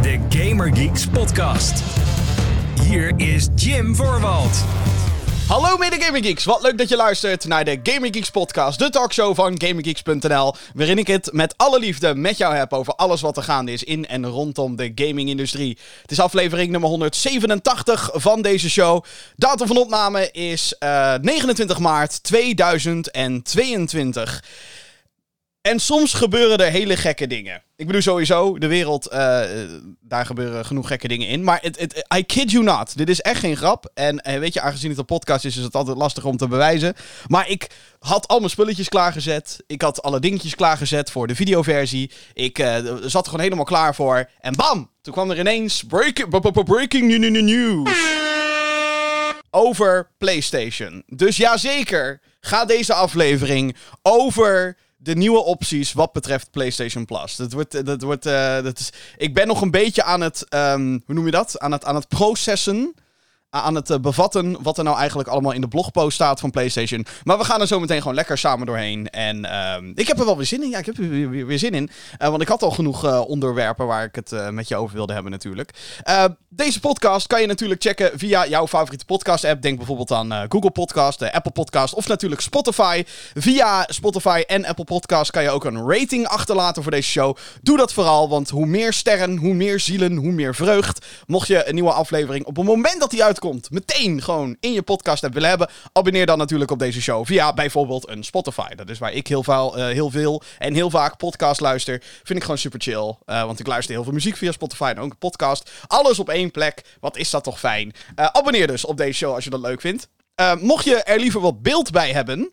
bij de Gamer Geeks podcast. Hier is Jim Voorwald. Hallo mede Gaming Geeks, wat leuk dat je luistert naar de Gaming Geeks podcast, de talkshow van GamingGeeks.nl, waarin ik het met alle liefde met jou heb over alles wat er gaande is in en rondom de gaming-industrie. Het is aflevering nummer 187 van deze show. Datum van opname is eh, 29 maart 2022. En soms gebeuren er hele gekke dingen. Ik bedoel sowieso, de wereld, eh, daar gebeuren genoeg gekke dingen in. Maar het, het, I kid you not. Dit is echt geen grap. En eh, weet je, aangezien het een podcast is, is het altijd lastig om te bewijzen. Maar ik had al mijn spulletjes klaargezet. Ik had alle dingetjes klaargezet voor de videoversie. Ik eh, zat er gewoon helemaal klaar voor. En bam! Toen kwam er ineens breaking new- news over PlayStation. Dus ja, zeker gaat deze aflevering over de nieuwe opties wat betreft PlayStation Plus. Dat wordt, dat wordt, eh, dat is, ik ben nog een beetje aan het, ehm, hoe noem je dat? Aan het, aan het processen. Aan het eh, bevatten wat er nou eigenlijk allemaal in de blogpost staat van PlayStation. Maar we gaan er zo meteen gewoon lekker samen doorheen. En ehm, ik heb er wel weer zin in. Ja, ik heb er weer, weer, zin in. Eh, want ik had al genoeg eh, onderwerpen waar ik het met je over wilde hebben natuurlijk. Deze podcast kan je natuurlijk checken via jouw favoriete podcast app. Denk bijvoorbeeld aan Google Podcast, eh, Apple Podcast of natuurlijk Spotify. Via Spotify en Apple Podcast kan je ook een rating achterlaten voor deze show. Doe dat vooral, want hoe meer sterren, hoe meer zielen, hoe meer vreugd. Mocht je een nieuwe aflevering op het moment dat die uitkomt, meteen gewoon in je podcast app willen hebben, abonneer dan natuurlijk op deze show via bijvoorbeeld een Spotify. Dat is waar ik heel veel, eh, heel veel en heel vaak podcast luister. Vind ik gewoon super chill, eh, want ik luister heel veel muziek via Spotify en ook een podcast. Alles op één plek. Wat is dat toch fijn? Eh, abonneer dus op deze show als je dat leuk vindt. Mocht je er liever wat beeld bij hebben,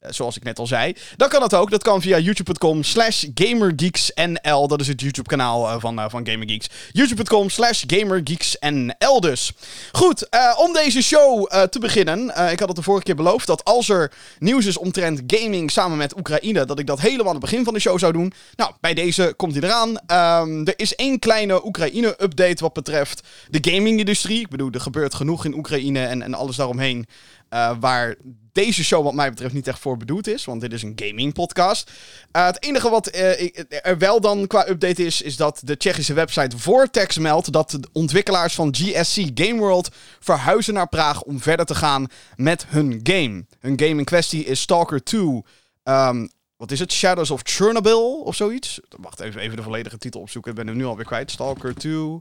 zoals ik net al zei, dan kan dat ook. Dat kan via youtube.com slash gamergeeksnl. Dat is het YouTube kanaal eh, van, eh, van GamerGeeks. youtube.com slash gamergeeksnl dus. Goed, eh, om deze show eh, te beginnen. eh, ik had het de vorige keer beloofd dat als er nieuws is omtrent gaming samen met Oekraïne, dat ik dat helemaal aan het begin van de show zou doen. Nou, bij deze komt hij eraan. Ehm, er is één kleine Oekraïne-update wat betreft de gaming-industrie. Ik bedoel, er gebeurt genoeg in Oekraïne en, en alles daaromheen. Eh, waar deze show wat mij betreft niet echt voor bedoeld is. Want dit is een gaming podcast. Eh, het enige wat eh, er wel dan qua update is, is dat de Tsjechische website Vortex meldt dat de ontwikkelaars van GSC Game World verhuizen naar Praag om verder te gaan met hun game. Hun game in kwestie is Stalker 2. Ehm, wat is het? Shadows of Chernobyl of zoiets? Wacht even, even de volledige titel opzoeken. Ik ben hem nu alweer kwijt. Stalker 2.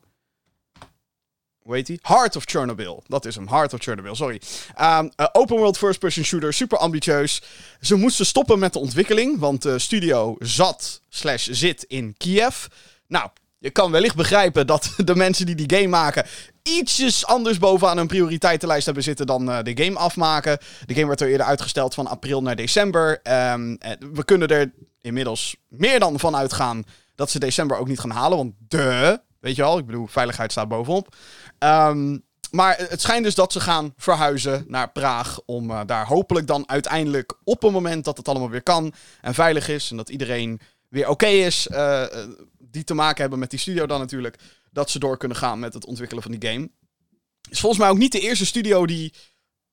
Hoe heet die? Heart of Chernobyl. Dat is hem. Heart of Chernobyl, sorry. Ehm, eh, open world first person shooter, super ambitieus. Ze moesten stoppen met de ontwikkeling, want de studio zat slash zit in Kiev. Nou, je kan wellicht begrijpen dat de mensen die die game maken ietsjes anders bovenaan hun prioriteitenlijst hebben zitten dan eh, de game afmaken. De game werd er eerder uitgesteld van april naar december. Ehm, eh, we kunnen er inmiddels meer dan van uitgaan dat ze december ook niet gaan halen, want de, weet je wel, ik bedoel, veiligheid staat bovenop. Ehm, maar het schijnt dus dat ze gaan verhuizen naar Praag. Om eh, daar hopelijk dan uiteindelijk op een moment dat het allemaal weer kan en veilig is. En dat iedereen weer oké is. eh, eh, die te maken hebben met die studio dan natuurlijk. Dat ze door kunnen gaan met het ontwikkelen van die game. Is volgens mij ook niet de eerste studio die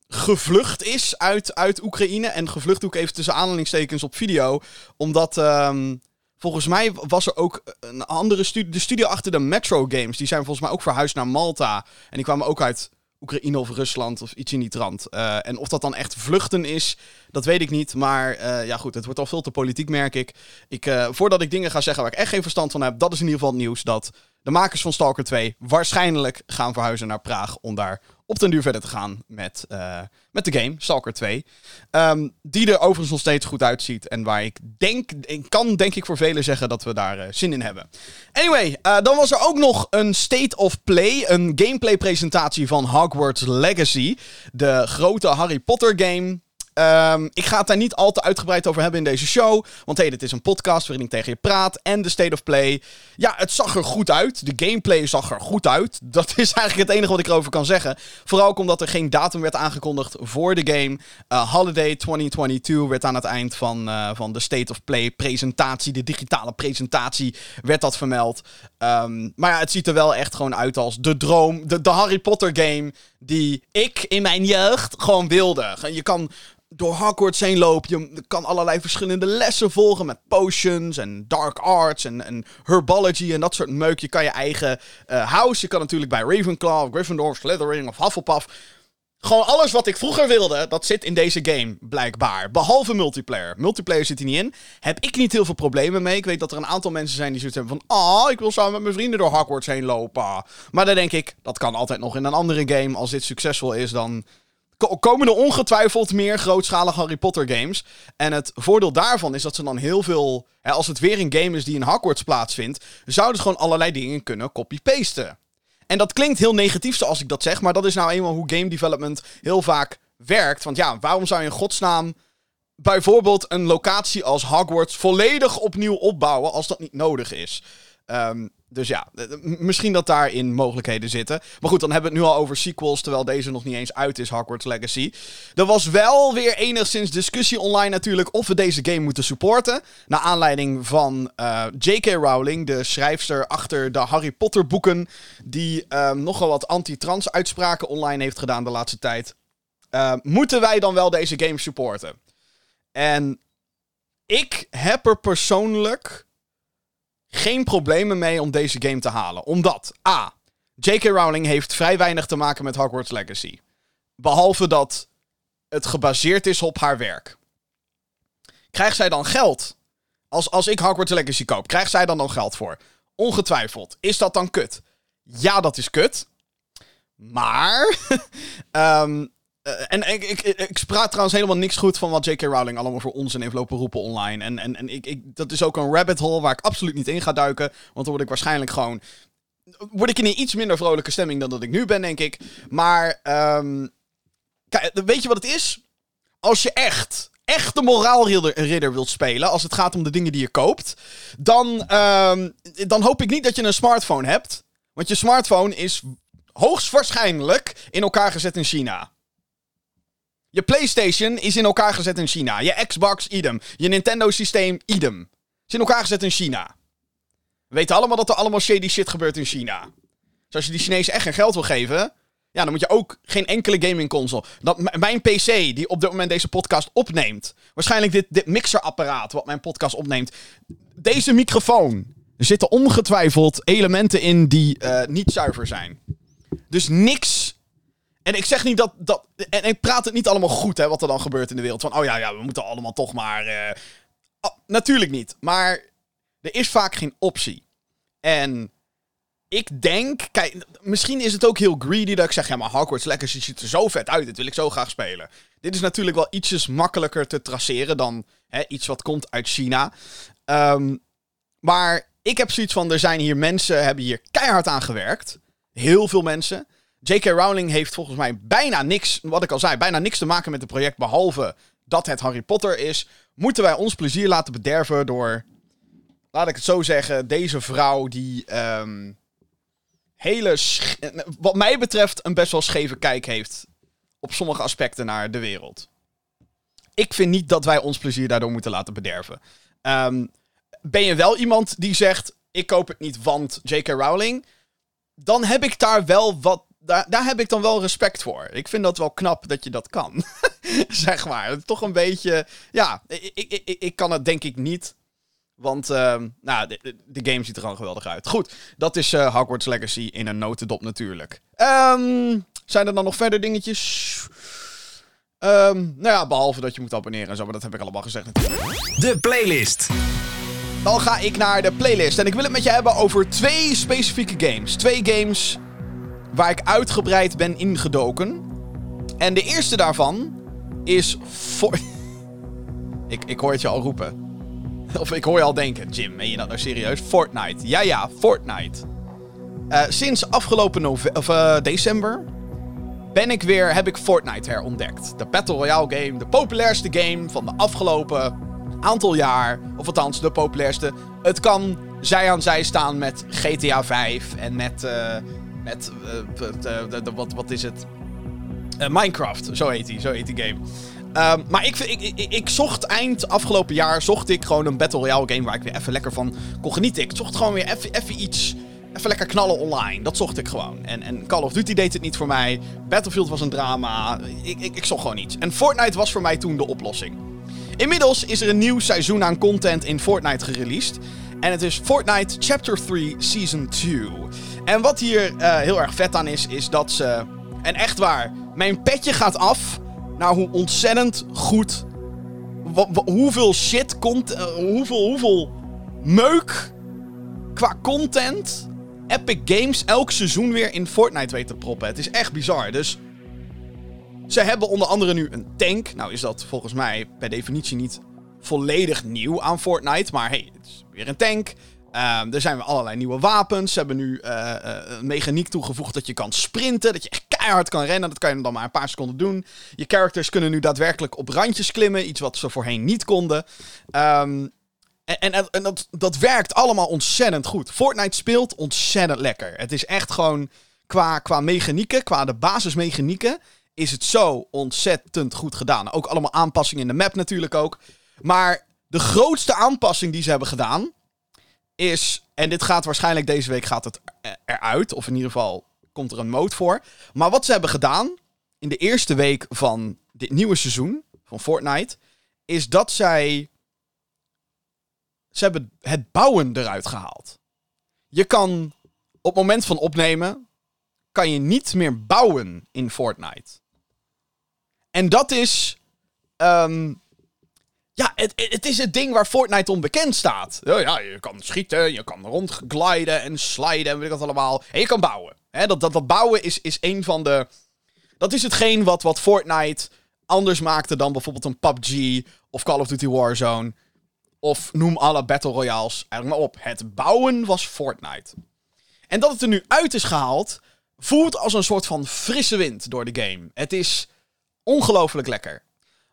gevlucht is uit, uit Oekraïne. En gevlucht ik even tussen aanhalingstekens op video. Omdat ehm, volgens mij was er ook een andere studio. De studio achter de Metro Games. Die zijn volgens mij ook verhuisd naar Malta. En die kwamen ook uit Oekraïne of Rusland of iets in die trant. Eh, en of dat dan echt vluchten is, dat weet ik niet. Maar eh, ja goed, het wordt al veel te politiek merk ik. ik eh, voordat ik dingen ga zeggen waar ik echt geen verstand van heb. Dat is in ieder geval het nieuws dat de makers van Stalker 2 waarschijnlijk gaan verhuizen naar Praag. Om daar op den duur verder te gaan met, eh, met de game, Stalker 2. Ehm, die er overigens nog steeds goed uitziet. En waar ik denk, ik kan denk ik voor velen zeggen dat we daar eh, zin in hebben. Anyway, eh, dan was er ook nog een State of Play. Een gameplay presentatie van Hogwarts Legacy. De grote Harry Potter game. Ehm, ik ga het daar niet al te uitgebreid over hebben in deze show. Want hey, dit is een podcast waarin ik tegen je praat. En de State of Play. Ja, het zag er goed uit. De gameplay zag er goed uit. Dat is eigenlijk het enige wat ik erover kan zeggen. Vooral omdat er geen datum werd aangekondigd voor de game. Uh, Holiday 2022 werd aan het eind van, uh, van de State of Play presentatie, de digitale presentatie, werd dat vermeld. Um, maar ja, het ziet er wel echt gewoon uit als de droom, de, de Harry Potter game die ik in mijn jeugd gewoon wilde. Je kan door Hogwarts heen loopt. Je kan allerlei verschillende lessen volgen met potions en dark arts en, en herbology en dat soort meuk. Je kan je eigen uh, house. Je kan natuurlijk bij Ravenclaw, Gryffindor, Slytherin of Hufflepuff gewoon alles wat ik vroeger wilde, dat zit in deze game, blijkbaar. Behalve multiplayer. Multiplayer zit hier niet in. Heb ik niet heel veel problemen mee. Ik weet dat er een aantal mensen zijn die zoiets hebben van... Ah, ik wil samen met mijn vrienden door Hogwarts heen lopen. Maar dan denk ik, dat kan altijd nog in een andere game. Als dit succesvol is, dan komen er ongetwijfeld meer grootschalige Harry Potter games. En het voordeel daarvan is dat ze dan heel veel... Hè, als het weer een game is die in Hogwarts plaatsvindt... zouden ze gewoon allerlei dingen kunnen copy-pasten. En dat klinkt heel negatief zoals ik dat zeg, maar dat is nou eenmaal hoe game development heel vaak werkt. Want ja, waarom zou je in godsnaam bijvoorbeeld een locatie als Hogwarts volledig opnieuw opbouwen als dat niet nodig is? Um, dus ja, misschien dat daarin mogelijkheden zitten. Maar goed, dan hebben we het nu al over sequels, terwijl deze nog niet eens uit is, Hogwarts Legacy. Er was wel weer enigszins discussie online natuurlijk of we deze game moeten supporten. Naar aanleiding van eh, J.K. Rowling, de schrijfster achter de Harry Potter boeken, die um, nogal wat anti-trans uitspraken online heeft gedaan de laatste tijd. Uh, moeten wij dan wel deze game supporten? En ik heb er persoonlijk geen problemen mee om deze game te halen. Omdat, A. J.K. Rowling heeft vrij weinig te maken met Hogwarts Legacy. Behalve dat het gebaseerd is op haar werk. Krijgt zij dan geld? Als, als ik Hogwarts Legacy koop, krijgt zij dan dan geld voor? Ongetwijfeld. Is dat dan kut? Ja, dat is kut. Maar. um, Uh, en ik, ik, ik, spraak trouwens helemaal niks goed van wat J.K. Rowling allemaal voor onzin heeft lopen roepen online. En, en, en ik, ik, dat is ook een rabbit hole waar ik absoluut niet in ga duiken. Want dan word ik waarschijnlijk gewoon. Word ik in een iets minder vrolijke stemming dan dat ik nu ben, denk ik. Maar. Um, kijk, weet je wat het is? Als je echt. Echt de moraalridder wilt spelen. Als het gaat om de dingen die je koopt. Dan, um, dan hoop ik niet dat je een smartphone hebt. Want je smartphone is hoogstwaarschijnlijk in elkaar gezet in China. Je PlayStation is in elkaar gezet in China. Je Xbox, idem. Je Nintendo-systeem, idem. Is in elkaar gezet in China. We weten allemaal dat er allemaal shady shit gebeurt in China. Dus als je die Chinezen echt geen geld wil geven. Ja, dan moet je ook geen enkele gaming console. Dat, mijn PC, die op dit moment deze podcast opneemt. Waarschijnlijk dit, mixerapparaat wat mijn podcast opneemt. Deze microfoon. Er zitten ongetwijfeld elementen in die uh, niet zuiver zijn. Dus niks en ik zeg niet dat. dat en ik praat het niet allemaal goed, hè, wat er dan gebeurt in de wereld. Van, oh ja, ja we moeten allemaal toch maar. Uh... Oh, natuurlijk niet. Maar er is vaak geen optie. En ik denk. Kijk, misschien is het ook heel greedy dat ik zeg. Ja, maar Hogwarts Legacy ziet er zo vet uit. Dit wil ik zo graag spelen. Dit is natuurlijk wel ietsjes makkelijker te traceren dan hè, iets wat komt uit China. Um, maar ik heb zoiets van: er zijn hier mensen, hebben hier keihard aan gewerkt. Heel veel mensen. J.K. Rowling heeft volgens mij bijna niks, wat ik al zei, bijna niks te maken met het project. Behalve dat het Harry Potter is. Moeten wij ons plezier laten bederven door, laat ik het zo zeggen, deze vrouw die um, hele, wat mij betreft, een best wel scheve kijk heeft op sommige aspecten naar de wereld. Ik vind niet dat wij ons plezier daardoor moeten laten bederven. Um, ben je wel iemand die zegt: Ik koop het niet, want J.K. Rowling. Dan heb ik daar wel wat daar, daar heb ik dan wel respect voor. Ik vind dat wel knap dat je dat kan. zeg maar. Toch een beetje. Ja, ik, ik, ik, ik kan het denk ik niet. Want uh, nou, de, de, game ziet er gewoon geweldig uit. Goed, dat is uh, Hogwarts Legacy in een notendop natuurlijk. Um, zijn er dan nog verder dingetjes? Um, nou ja, behalve dat je moet abonneren en zo, maar dat heb ik allemaal gezegd natuurlijk. De playlist. Dan ga ik naar de playlist. En ik wil het met je hebben over twee specifieke games. Twee games waar ik uitgebreid ben ingedoken. En de eerste daarvan is. For... ik, ik hoor het je al roepen. Of ik hoor je al denken, Jim, meen je dat nou serieus? Fortnite. Ja, ja, Fortnite. Uh, sinds afgelopen of, uh, december ben ik weer, heb ik Fortnite herontdekt. De Battle Royale game, de populairste game van de afgelopen aantal jaar. Of althans, de populairste. Het kan zij aan zij staan met GTA 5 en met uh, met, uh, wat, wat is het? Uh, Minecraft, zo heet hij, zo heet die game. Um, maar ik, ik, ik, ik, zocht eind afgelopen jaar zocht ik gewoon een Battle Royale game waar ik weer even lekker van kon genieten. Ik zocht gewoon weer even, even iets even lekker knallen online. Dat zocht ik gewoon. En, en Call of Duty deed het niet voor mij. Battlefield was een drama. Ik, ik, ik zocht gewoon iets. En Fortnite was voor mij toen de oplossing. Inmiddels is er een nieuw seizoen aan content in Fortnite gereleased. En het is Fortnite Chapter 3 Season 2. En wat hier eh, heel erg vet aan is, is dat ze. En echt waar, mijn petje gaat af naar hoe ontzettend goed. hoeveel shit komt. Uh, hoeveel, hoeveel meuk qua content Epic Games elk seizoen weer in Fortnite weet te proppen. Het is echt bizar. Dus ze hebben onder andere nu een tank. Nou is dat volgens mij per definitie niet volledig nieuw aan Fortnite. Maar hey, het is weer een tank. Uh, er zijn allerlei nieuwe wapens. Ze hebben nu uh, een mechaniek toegevoegd dat je kan sprinten. Dat je echt keihard kan rennen. Dat kan je dan maar een paar seconden doen. Je characters kunnen nu daadwerkelijk op randjes klimmen. Iets wat ze voorheen niet konden. Um, en, en, en dat, dat werkt allemaal ontzettend goed. Fortnite speelt ontzettend lekker. Het is echt gewoon qua, qua mechanieken, qua de basismechanieken, is het zo ontzettend goed gedaan. Ook allemaal aanpassingen in de map natuurlijk ook. Maar de grootste aanpassing die ze hebben gedaan is, en dit gaat waarschijnlijk deze week gaat het eruit, of in ieder geval komt er een mode voor. Maar wat ze hebben gedaan in de eerste week van dit nieuwe seizoen van Fortnite, is dat zij ze hebben het bouwen eruit gehaald. Je kan op het moment van opnemen, kan je niet meer bouwen in Fortnite. En dat is, um, ja, het, het is het ding waar Fortnite onbekend staat. Ja, je kan schieten, je kan rondgliden en sliden en weet ik wat allemaal. En je kan bouwen. He, dat, dat, dat bouwen is, is een van de... Dat is hetgeen wat, wat Fortnite anders maakte dan bijvoorbeeld een PUBG of Call of Duty Warzone. Of noem alle Battle Royales eigenlijk maar op. Het bouwen was Fortnite. En dat het er nu uit is gehaald, voelt als een soort van frisse wind door de game. Het is ongelooflijk lekker.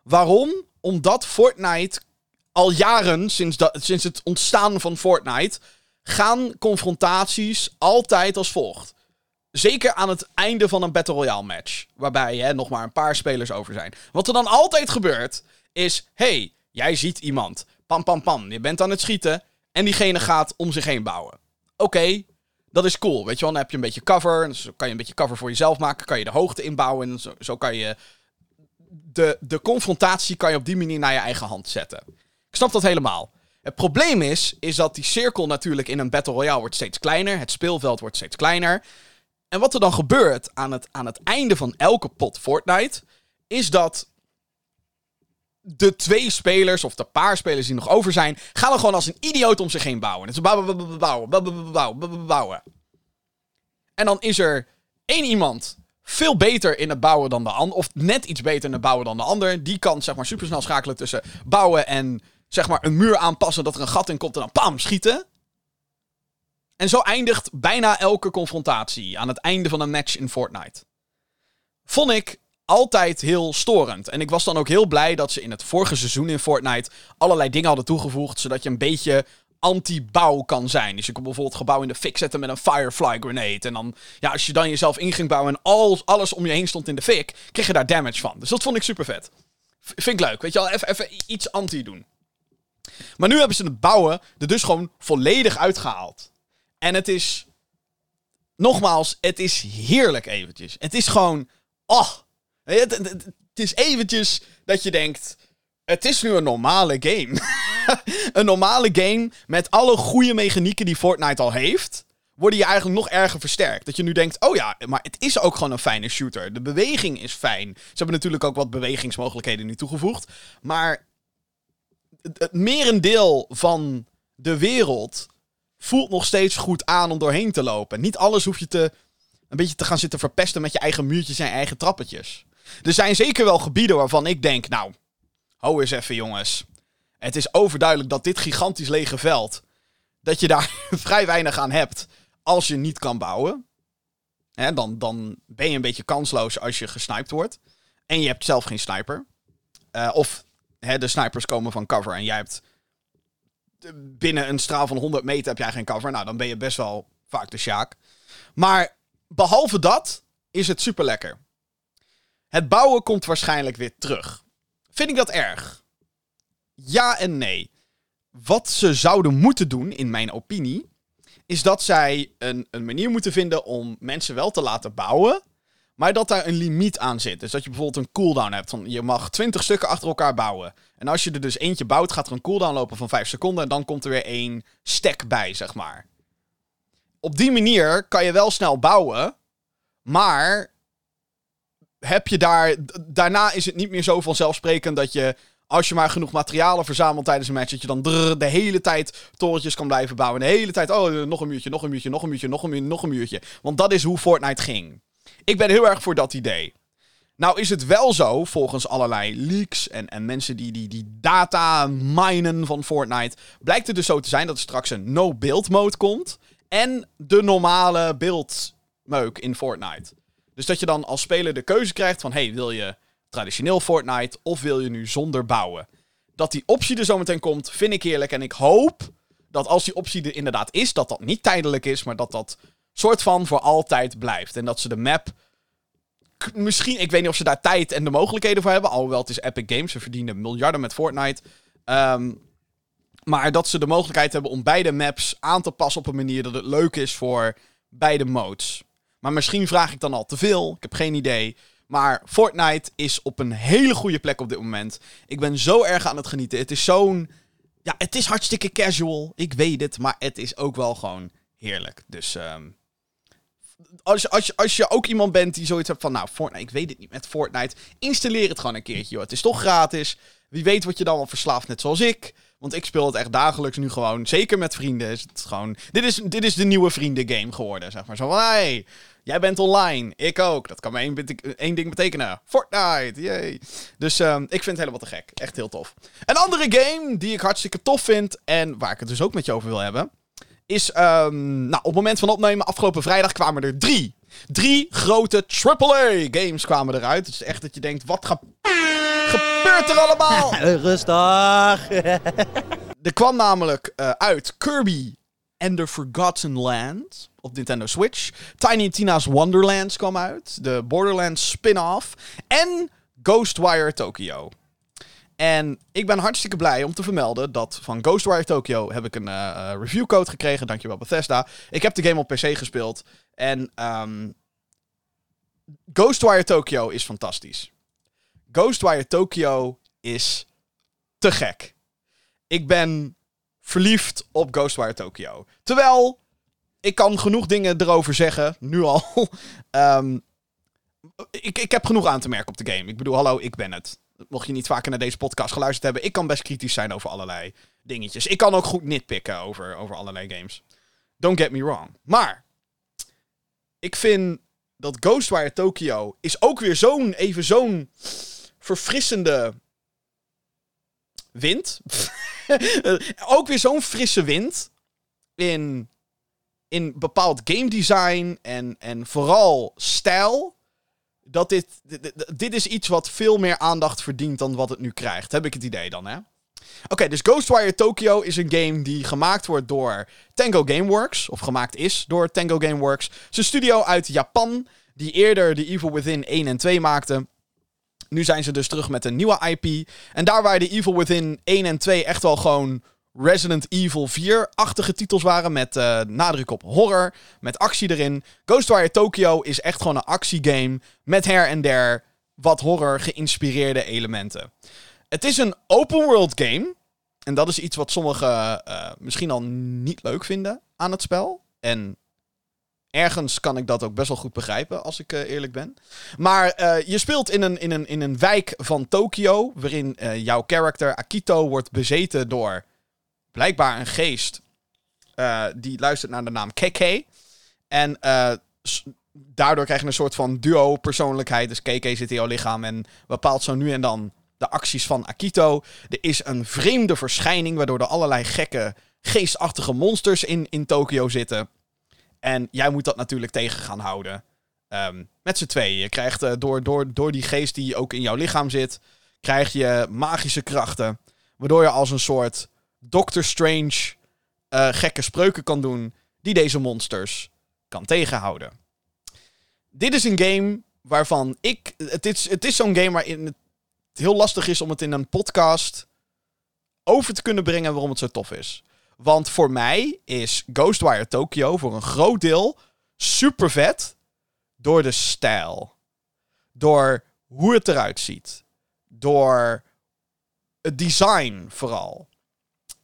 Waarom? Omdat Fortnite al jaren, sinds, sinds het ontstaan van Fortnite, gaan confrontaties altijd als volgt. Zeker aan het einde van een Battle Royale match. Waarbij hè, nog maar een paar spelers over zijn. Wat er dan altijd gebeurt, is: hey, jij ziet iemand. Pam, pam, pam. Je bent aan het schieten. En diegene gaat om zich heen bouwen. Oké, dat is cool. Weet je wel, dan heb je een beetje cover. Dus kan je een beetje cover voor jezelf maken. Kan je de hoogte inbouwen. En zo, zo kan je. De, de confrontatie kan je op die manier naar je eigen hand zetten. Ik snap dat helemaal. Het probleem is, is dat die cirkel natuurlijk in een Battle Royale wordt steeds kleiner. Het speelveld wordt steeds kleiner. En wat er dan gebeurt aan het, aan het einde van elke pot Fortnite, is dat de twee spelers, of de paar spelers die nog over zijn, gaan er gewoon als een idioot om zich heen bouwen. Het is bouwen, bouwen, bouwen, bouwen, bouwen. En dan is er één iemand veel beter in het bouwen dan de ander, of net iets beter in het bouwen dan de ander. Die kan zeg maar supersnel schakelen tussen bouwen en zeg maar een muur aanpassen dat er een gat in komt en dan pam, schieten. En zo eindigt bijna elke confrontatie aan het einde van een match in Fortnite. Vond ik altijd heel storend. En ik was dan ook heel blij dat ze in het vorige seizoen in Fortnite allerlei dingen hadden toegevoegd, zodat je een beetje anti-bouw kan zijn. Dus je kon bijvoorbeeld gebouw in de fik zetten met een Firefly grenade. En dan, ja, als je dan jezelf in ging bouwen en alles, alles om je heen stond in de fik, kreeg je daar damage van. Dus dat vond ik super vet. vind ik leuk, weet je wel, even, even iets anti doen. Maar nu hebben ze het bouwen er dus gewoon volledig uitgehaald. En het is, nogmaals, het is heerlijk eventjes. Het is gewoon, oh, het, het, is eventjes dat je denkt... Het is nu een normale game. een normale game met alle goede mechanieken die Fortnite al heeft... worden je eigenlijk nog erger versterkt. Dat je nu denkt, oh ja, maar het is ook gewoon een fijne shooter. De beweging is fijn. Ze hebben natuurlijk ook wat bewegingsmogelijkheden nu toegevoegd. Maar het merendeel van de wereld voelt nog steeds goed aan om doorheen te lopen. Niet alles hoef je te, een beetje te gaan zitten verpesten met je eigen muurtjes en eigen trappetjes. Er zijn zeker wel gebieden waarvan ik denk, nou, hou eens even jongens. Het is overduidelijk dat dit gigantisch lege veld, dat je daar vrij weinig aan hebt als je niet kan bouwen. Hè, dan, dan ben je een beetje kansloos als je gesniped wordt. En je hebt zelf geen sniper. Uh, of hè, de snipers komen van cover en jij hebt binnen een straal van 100 meter heb jij geen cover. Nou, dan ben je best wel vaak de sjaak. Maar behalve dat is het super lekker. Het bouwen komt waarschijnlijk weer terug. Vind ik dat erg? Ja en nee. Wat ze zouden moeten doen, in mijn opinie, is dat zij een, een manier moeten vinden om mensen wel te laten bouwen. Maar dat daar een limiet aan zit. Dus dat je bijvoorbeeld een cooldown hebt. Van je mag 20 stukken achter elkaar bouwen. En als je er dus eentje bouwt, gaat er een cooldown lopen van 5 seconden. En dan komt er weer één stack bij, zeg maar. Op die manier kan je wel snel bouwen. Maar heb je daar. Daarna is het niet meer zo vanzelfsprekend dat je. Als je maar genoeg materialen verzamelt tijdens een match, dat je dan de hele tijd torentjes kan blijven bouwen. De hele tijd, oh, nog een muurtje, nog een muurtje, nog een muurtje, nog een muurtje, nog een muurtje. Want dat is hoe Fortnite ging. Ik ben heel erg voor dat idee. Nou is het wel zo, volgens allerlei leaks en, en mensen die, die, die data minen van Fortnite, blijkt het dus zo te zijn dat er straks een no-build mode komt en de normale beeldmeuk in Fortnite. Dus dat je dan als speler de keuze krijgt van, hey, wil je traditioneel Fortnite of wil je nu zonder bouwen? Dat die optie er zometeen komt, vind ik heerlijk en ik hoop dat als die optie er inderdaad is, dat dat niet tijdelijk is, maar dat dat soort van voor altijd blijft. En dat ze de map. Misschien, ik weet niet of ze daar tijd en de mogelijkheden voor hebben. Alhoewel het is Epic Games, ze verdienen miljarden met Fortnite. Ehm, maar dat ze de mogelijkheid hebben om beide maps aan te passen op een manier dat het leuk is voor beide modes. Maar misschien vraag ik dan al te veel. Ik heb geen idee. Maar Fortnite is op een hele goede plek op dit moment. Ik ben zo erg aan het genieten. Het is zo'n. Ja, het is hartstikke casual. Ik weet het. Maar het is ook wel gewoon heerlijk. Dus. Um, als, je, als, als je ook iemand bent die zoiets hebt van, nou, Fortnite, ik weet het niet met Fortnite, installeer het gewoon een keertje, joh. Het is toch gratis. Wie weet wat je dan wel verslaafd, net zoals ik. Want ik speel het echt dagelijks nu gewoon. Zeker met vrienden. Is het gewoon, dit, is, dit is de nieuwe vriendengame geworden, zeg maar. Zo hey, jij bent online. Ik ook. Dat kan maar één, één ding betekenen. Fortnite, yay. Dus um, ik vind het helemaal te gek. Echt heel tof. Een andere game die ik hartstikke tof vind en waar ik het dus ook met je over wil hebben is, um, nou, op het moment van opnemen, afgelopen vrijdag kwamen er drie. Drie grote AAA-games kwamen eruit. Het is echt dat je denkt, wat ge gebeurt er allemaal? Rustig. er kwam namelijk uh, uit Kirby and the Forgotten Land op Nintendo Switch. Tiny Tina's Wonderlands kwam uit. De Borderlands spin-off. En Ghostwire Tokyo. En ik ben hartstikke blij om te vermelden dat van Ghostwire Tokyo heb ik een uh, reviewcode gekregen. Dankjewel Bethesda. Ik heb de game op PC gespeeld. En um, Ghostwire Tokyo is fantastisch. Ghostwire Tokyo is te gek. Ik ben verliefd op Ghostwire Tokyo. Terwijl, ik kan genoeg dingen erover zeggen, nu al. um, ik, ik heb genoeg aan te merken op de game. Ik bedoel, hallo, ik ben het mocht je niet vaker naar deze podcast geluisterd hebben, ik kan best kritisch zijn over allerlei dingetjes. Ik kan ook goed nitpikken over, over allerlei games. Don't get me wrong. Maar, ik vind dat Ghostwire Tokyo is ook weer zo'n, even zo'n verfrissende wind. ook weer zo'n frisse wind in, in bepaald game design en, en vooral stijl dat dit, dit, is iets wat veel meer aandacht verdient dan wat het nu krijgt. Heb ik het idee dan, hè? Oké, dus Ghostwire Tokyo is een game die gemaakt wordt door Tango Gameworks. Of gemaakt is door Tango Gameworks. Een studio uit Japan die eerder The Evil Within 1 en 2 maakte. Nu zijn ze dus terug met een nieuwe IP. En daar waar The Evil Within 1 en 2 echt wel gewoon Resident Evil 4-achtige titels waren. Met uh, nadruk op horror. Met actie erin. Ghostwire Tokyo is echt gewoon een actiegame. Met her en der wat horror geïnspireerde elementen. Het is een open world game. En dat is iets wat sommigen uh, misschien al niet leuk vinden aan het spel. En ergens kan ik dat ook best wel goed begrijpen, als ik uh, eerlijk ben. Maar uh, je speelt in een, in, een, in een wijk van Tokio, waarin jouw karakter Akito wordt bezeten door blijkbaar een geest die luistert naar de naam KK. En daardoor krijg je een soort van duo-persoonlijkheid. Dus KK zit in jouw lichaam en bepaalt zo nu en dan de acties van Akito. Er is een vreemde verschijning waardoor er allerlei gekke, geestachtige monsters in, in Tokio zitten. En jij moet dat natuurlijk tegen gaan houden. Um, met z'n tweeën. Je krijgt uh, door, door, door die geest die ook in jouw lichaam zit, krijg je magische krachten. Waardoor je als een soort Doctor Strange uh, gekke spreuken kan doen die deze monsters kan tegenhouden. Dit is een game waarvan ik. Het is, het is zo'n game waarin het heel lastig is om het in een podcast over te kunnen brengen waarom het zo tof is. Want voor mij is Ghostwire Tokyo voor een groot deel super vet door de stijl. Door hoe het eruit ziet. Door het design vooral.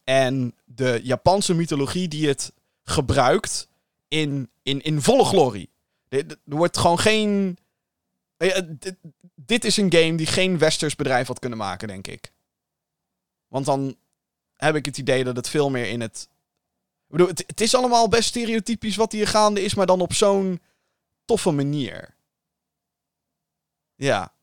En de Japanse mythologie die het gebruikt in, in, in volle glorie. Er wordt gewoon geen. Dit is een game die geen westers bedrijf had kunnen maken, denk ik. Want dan heb ik het idee dat het veel meer in het. Ik bedoel, het, is allemaal best stereotypisch wat hier gaande is, maar dan op zo'n toffe manier. Ja.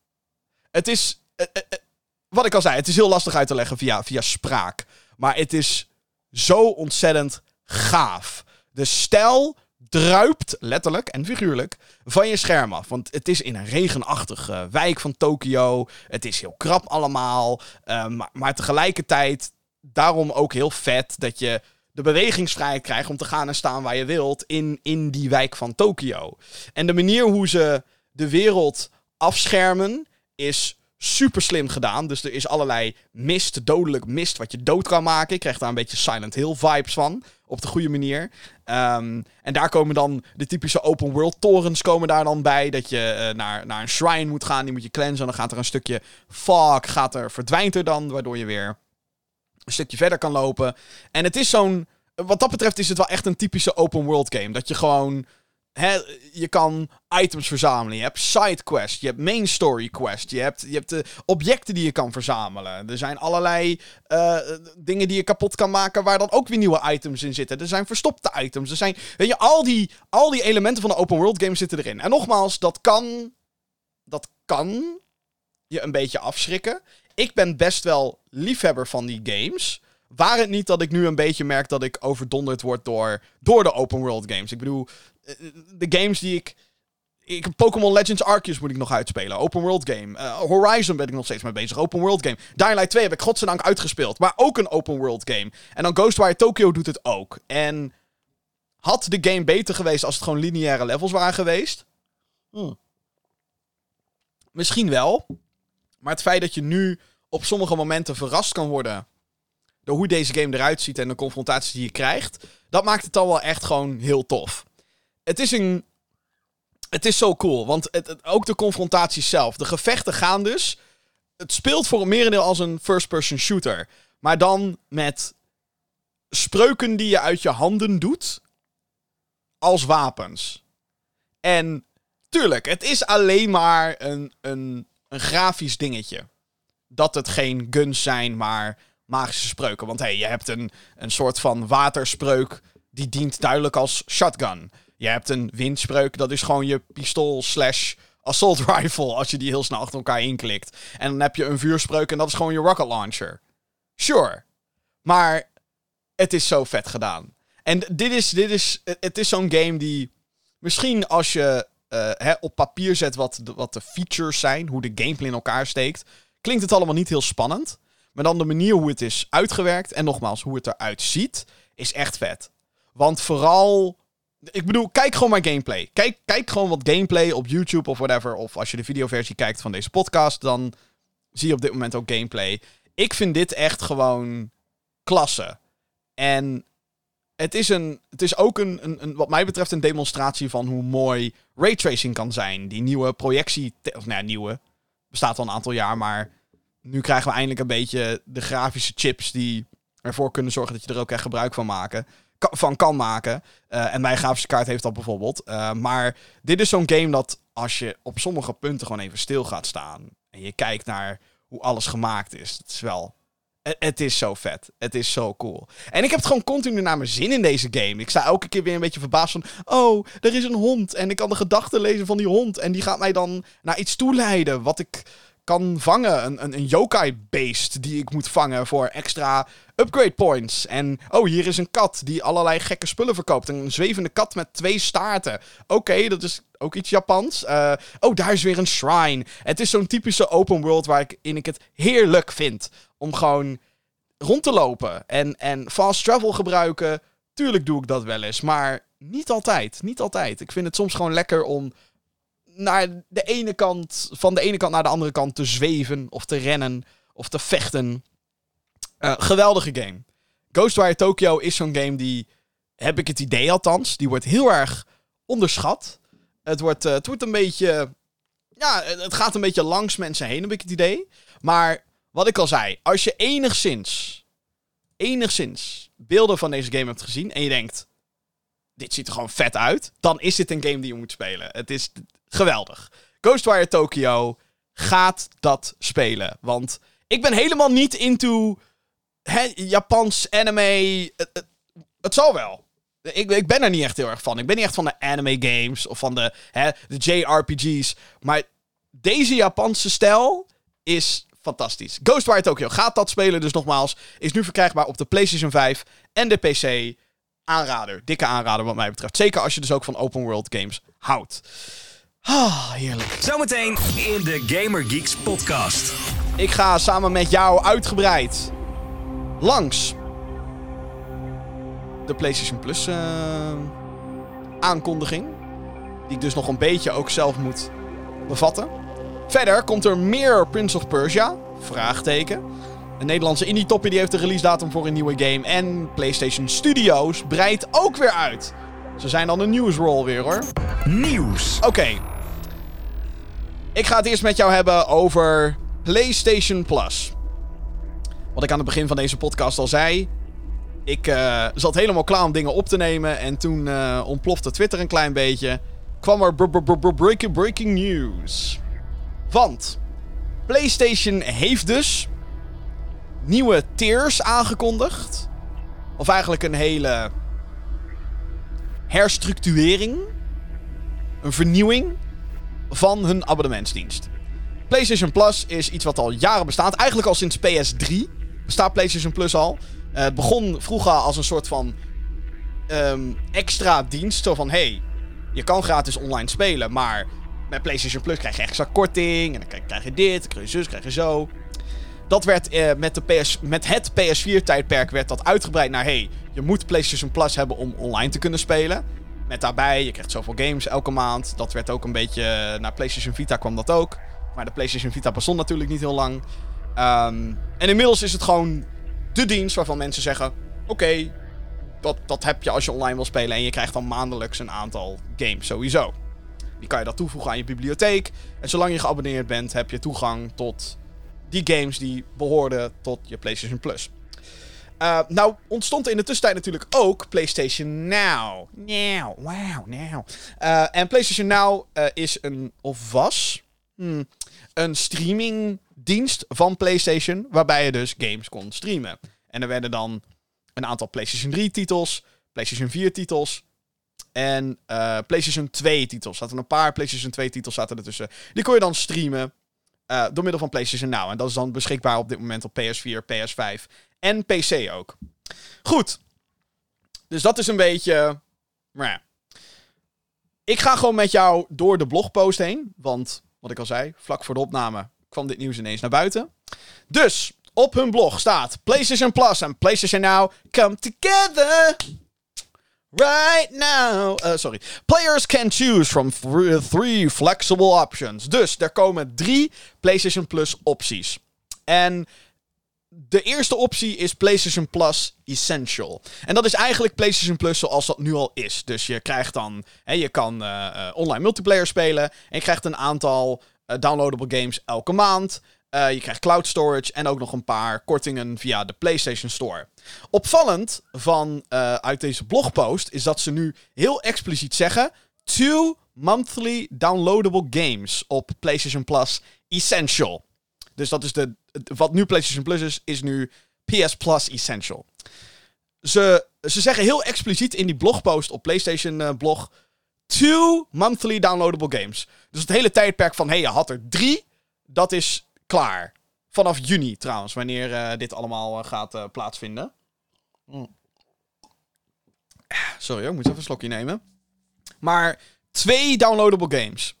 Het is. Eh, eh, eh, wat ik al zei, het is heel lastig uit te leggen via, via spraak. Maar het is zo ontzettend gaaf. De stijl druipt, letterlijk en figuurlijk, van je scherm af. Want het is in een regenachtige wijk van Tokio. Het is heel krap allemaal. maar, maar tegelijkertijd daarom ook heel vet dat je de bewegingsvrijheid krijgt om te gaan en staan waar je wilt in, in die wijk van Tokio. En de manier hoe ze de wereld afschermen is super slim gedaan. Dus er is allerlei mist, dodelijk mist, wat je dood kan maken. Ik krijg daar een beetje Silent Hill vibes van. Op de goede manier. Ehm, en daar komen dan de typische open world torens komen daar dan bij. Dat je uh, naar, naar een shrine moet gaan. Die moet je cleansen. Dan gaat er een stukje fog. Gaat er, verdwijnt er dan. Waardoor je weer een stukje verder kan lopen. En het is zo'n. Wat dat betreft is het wel echt een typische open world game. Dat je gewoon. Je kan items verzamelen. Je hebt side quest. Je hebt main story quest. Je hebt, je hebt de objecten die je kan verzamelen. Er zijn allerlei uh, dingen die je kapot kan maken. Waar dan ook weer nieuwe items in zitten. Er zijn verstopte items. Er zijn. Weet je, al die, al die elementen van de open world game zitten erin. En nogmaals, dat kan. Dat kan je een beetje afschrikken ik ben best wel liefhebber van die games. Waar het niet dat ik nu een beetje merk dat ik overdonderd word door, door de open world games. Ik bedoel, eh, de games die ik. ik Pokémon Legends Arceus moet ik nog uitspelen. Open world game. Uh, Horizon ben ik nog steeds mee bezig. Open world game. Dying Light 2 heb ik godzijdank uitgespeeld. Maar ook een open world game. En dan Ghostwire Tokyo doet het ook. En had de game beter geweest als het gewoon lineaire levels waren geweest? Hmm. Misschien wel. Maar het feit dat je nu op sommige momenten verrast kan worden door hoe deze game eruit ziet en de confrontaties die je krijgt, dat maakt het dan wel echt gewoon heel tof. Het is een. Het is zo cool, want het, ook de confrontaties zelf. De gevechten gaan dus. Het speelt voor een merendeel als een first-person shooter. Maar dan met spreuken die je uit je handen doet. Als wapens. En tuurlijk, het is alleen maar een, een, een grafisch dingetje dat het geen guns zijn, maar magische spreuken. Want hey, je hebt een, een soort van waterspreuk die dient duidelijk als shotgun. Je hebt een windspreuk, dat is gewoon je pistool slash assault rifle, als je die heel snel achter elkaar inklikt. En dan heb je een vuurspreuk en dat is gewoon je rocket launcher. Sure. Maar het is zo vet gedaan. En dit is, dit is, het is zo'n game die misschien als je uh, hè, op papier zet wat de, wat de features zijn, hoe de gameplay in elkaar steekt, klinkt het allemaal niet heel spannend. Maar dan de manier hoe het is uitgewerkt en nogmaals hoe het eruit ziet, is echt vet. Want vooral. Ik bedoel, kijk gewoon maar gameplay. Kijk, kijk gewoon wat gameplay op YouTube of whatever. Of als je de videoversie kijkt van deze podcast, dan zie je op dit moment ook gameplay. Ik vind dit echt gewoon klasse. En het is, een, het is ook een, een, wat mij betreft een demonstratie van hoe mooi raytracing kan zijn. Die nieuwe projectie, of nou ja, nieuwe, bestaat al een aantal jaar, maar nu krijgen we eindelijk een beetje de grafische chips die ervoor kunnen zorgen dat je er ook echt gebruik van, maken, van kan maken. Uh, en mijn grafische kaart heeft dat bijvoorbeeld. Uh, maar dit is zo'n game dat als je op sommige punten gewoon even stil gaat staan en je kijkt naar hoe alles gemaakt is, het is wel het is zo vet. Het is zo cool. En ik heb het gewoon continu naar mijn zin in deze game. Ik sta elke keer weer een beetje verbaasd van... Oh, er is een hond. En ik kan de gedachten lezen van die hond. En die gaat mij dan naar iets toeleiden. Wat ik kan vangen. Een, een, een yokai-beest die ik moet vangen voor extra upgrade points. En oh, hier is een kat die allerlei gekke spullen verkoopt. Een zwevende kat met twee staarten. Oké, dat is ook iets Japans. Uh, oh, daar is weer een shrine. Het is zo'n typische open world waar ik, in ik het heerlijk vind om gewoon rond te lopen. En, en fast travel gebruiken. Tuurlijk doe ik dat wel eens, maar niet altijd. Niet altijd. Ik vind het soms gewoon lekker om naar de ene kant, van de ene kant naar de andere kant te zweven of te rennen of te vechten. Uh, geweldige game. Ghostwire Tokyo is zo'n game die, heb ik het idee althans, die wordt heel erg onderschat. Het wordt, eh, het wordt een beetje, ja, het gaat een beetje langs mensen heen, heb ik het idee. Maar wat ik al zei, als je enigszins, enigszins beelden van deze game hebt gezien en je denkt, dit ziet er gewoon vet uit, dan is dit een game die je moet spelen. Het is geweldig. Ghostwire Tokyo gaat dat spelen. Want ik ben helemaal niet into hè, Japans anime. Het, het, zal wel. Ik, ik ben er niet echt heel erg van. Ik ben niet echt van de anime games of van de, de JRPG's. Maar deze Japanse stijl is fantastisch. Ghostwire Tokyo gaat dat spelen, dus nogmaals. Is nu verkrijgbaar op de PlayStation 5 en de PC. Aanrader. Dikke aanrader wat mij betreft. Zeker als je dus ook van open world games houdt. Ah, heerlijk. Zometeen in de Gamer Geeks podcast. Ik ga samen met jou uitgebreid langs de PlayStation Plus eh, aankondiging. Die ik dus nog een beetje ook zelf moet bevatten. Verder komt er meer Prince of Persia. Vraagteken. Een Nederlandse indie toppie die heeft de release datum voor een nieuwe game. En PlayStation Studios breidt ook weer uit. Ze zijn dan een nieuwsroll weer hoor. Nieuws. Oké. Ik ga het eerst met jou hebben over PlayStation Plus. Wat ik aan het begin van deze podcast al zei. Ik uh, zat helemaal klaar om dingen op te nemen. En toen uh, ontplofte Twitter een klein beetje. Kwam er breaking, breaking news. Want PlayStation heeft dus nieuwe tiers aangekondigd. Of eigenlijk een hele herstructurering. Een vernieuwing van hun abonnementsdienst. PlayStation Plus is iets wat al jaren bestaat. Eigenlijk al sinds PS3 bestaat PlayStation Plus al. Uh, het begon vroeger als een soort van um, extra dienst. Zo van, hey, je kan gratis online spelen, maar met PlayStation Plus krijg je extra korting. En dan krijg je dit, dan krijg je zus, krijg je zo. Dat werd uh, met, de PS, met het PS4-tijdperk werd dat uitgebreid naar... hey, je moet PlayStation Plus hebben om online te kunnen spelen. Met daarbij, je krijgt zoveel games elke maand. Dat werd ook een beetje... Naar PlayStation Vita kwam dat ook. Maar de PlayStation Vita bestond natuurlijk niet heel lang. Um, en inmiddels is het gewoon de dienst waarvan mensen zeggen... Oké, dat, dat heb je als je online wil spelen. En je krijgt dan maandelijks een aantal games sowieso. Die kan je dat toevoegen aan je bibliotheek. En zolang je geabonneerd bent, heb je toegang tot die games die behoorden tot je PlayStation Plus. Uh, nou ontstond in de tussentijd natuurlijk ook PlayStation Now. Now, wow, now. Uh, en PlayStation Now uh, is een, of was, hmm, een streamingdienst van PlayStation, waarbij je dus games kon streamen. En er werden dan een aantal PlayStation 3 titels, PlayStation 4 titels en PlayStation 2 titels. Zaten een paar PlayStation 2 titels zaten ertussen. Die kon je dan streamen door middel van PlayStation Now. En dat is dan beschikbaar op dit moment op PS4, PS5 en PC ook. Goed. Dus dat is een beetje. Maar. Ik ga gewoon met jou door de blogpost heen. Want, wat ik al zei, vlak voor de opname kwam dit nieuws ineens naar buiten. Dus, op hun blog staat PlayStation Plus en PlayStation Now come together. Right now. Uh, sorry. Players can choose from three flexible options. Dus er komen drie PlayStation Plus opties. En de eerste optie is PlayStation Plus Essential. En dat is eigenlijk PlayStation Plus zoals dat nu al is. Dus je krijgt dan, hè, je kan uh, uh, online multiplayer spelen. En je krijgt een aantal uh, downloadable games elke maand. Je krijgt cloud storage en ook nog een paar kortingen via de PlayStation Store. Opvallend van uit deze blogpost is dat ze nu heel expliciet zeggen: two monthly downloadable games op PlayStation Plus Essential. Dus dat is de, wat nu PlayStation Plus is, is nu PS Plus Essential. Ze, ze zeggen heel expliciet in die blogpost op PlayStation uh, blog... Two monthly downloadable games. Dus het hele tijdperk van, hey, je had er drie, dat is klaar. Vanaf juni trouwens, wanneer uh, dit allemaal uh, gaat plaatsvinden. Mm. Sorry hoor, ik moet even een slokje nemen. Maar twee downloadable games.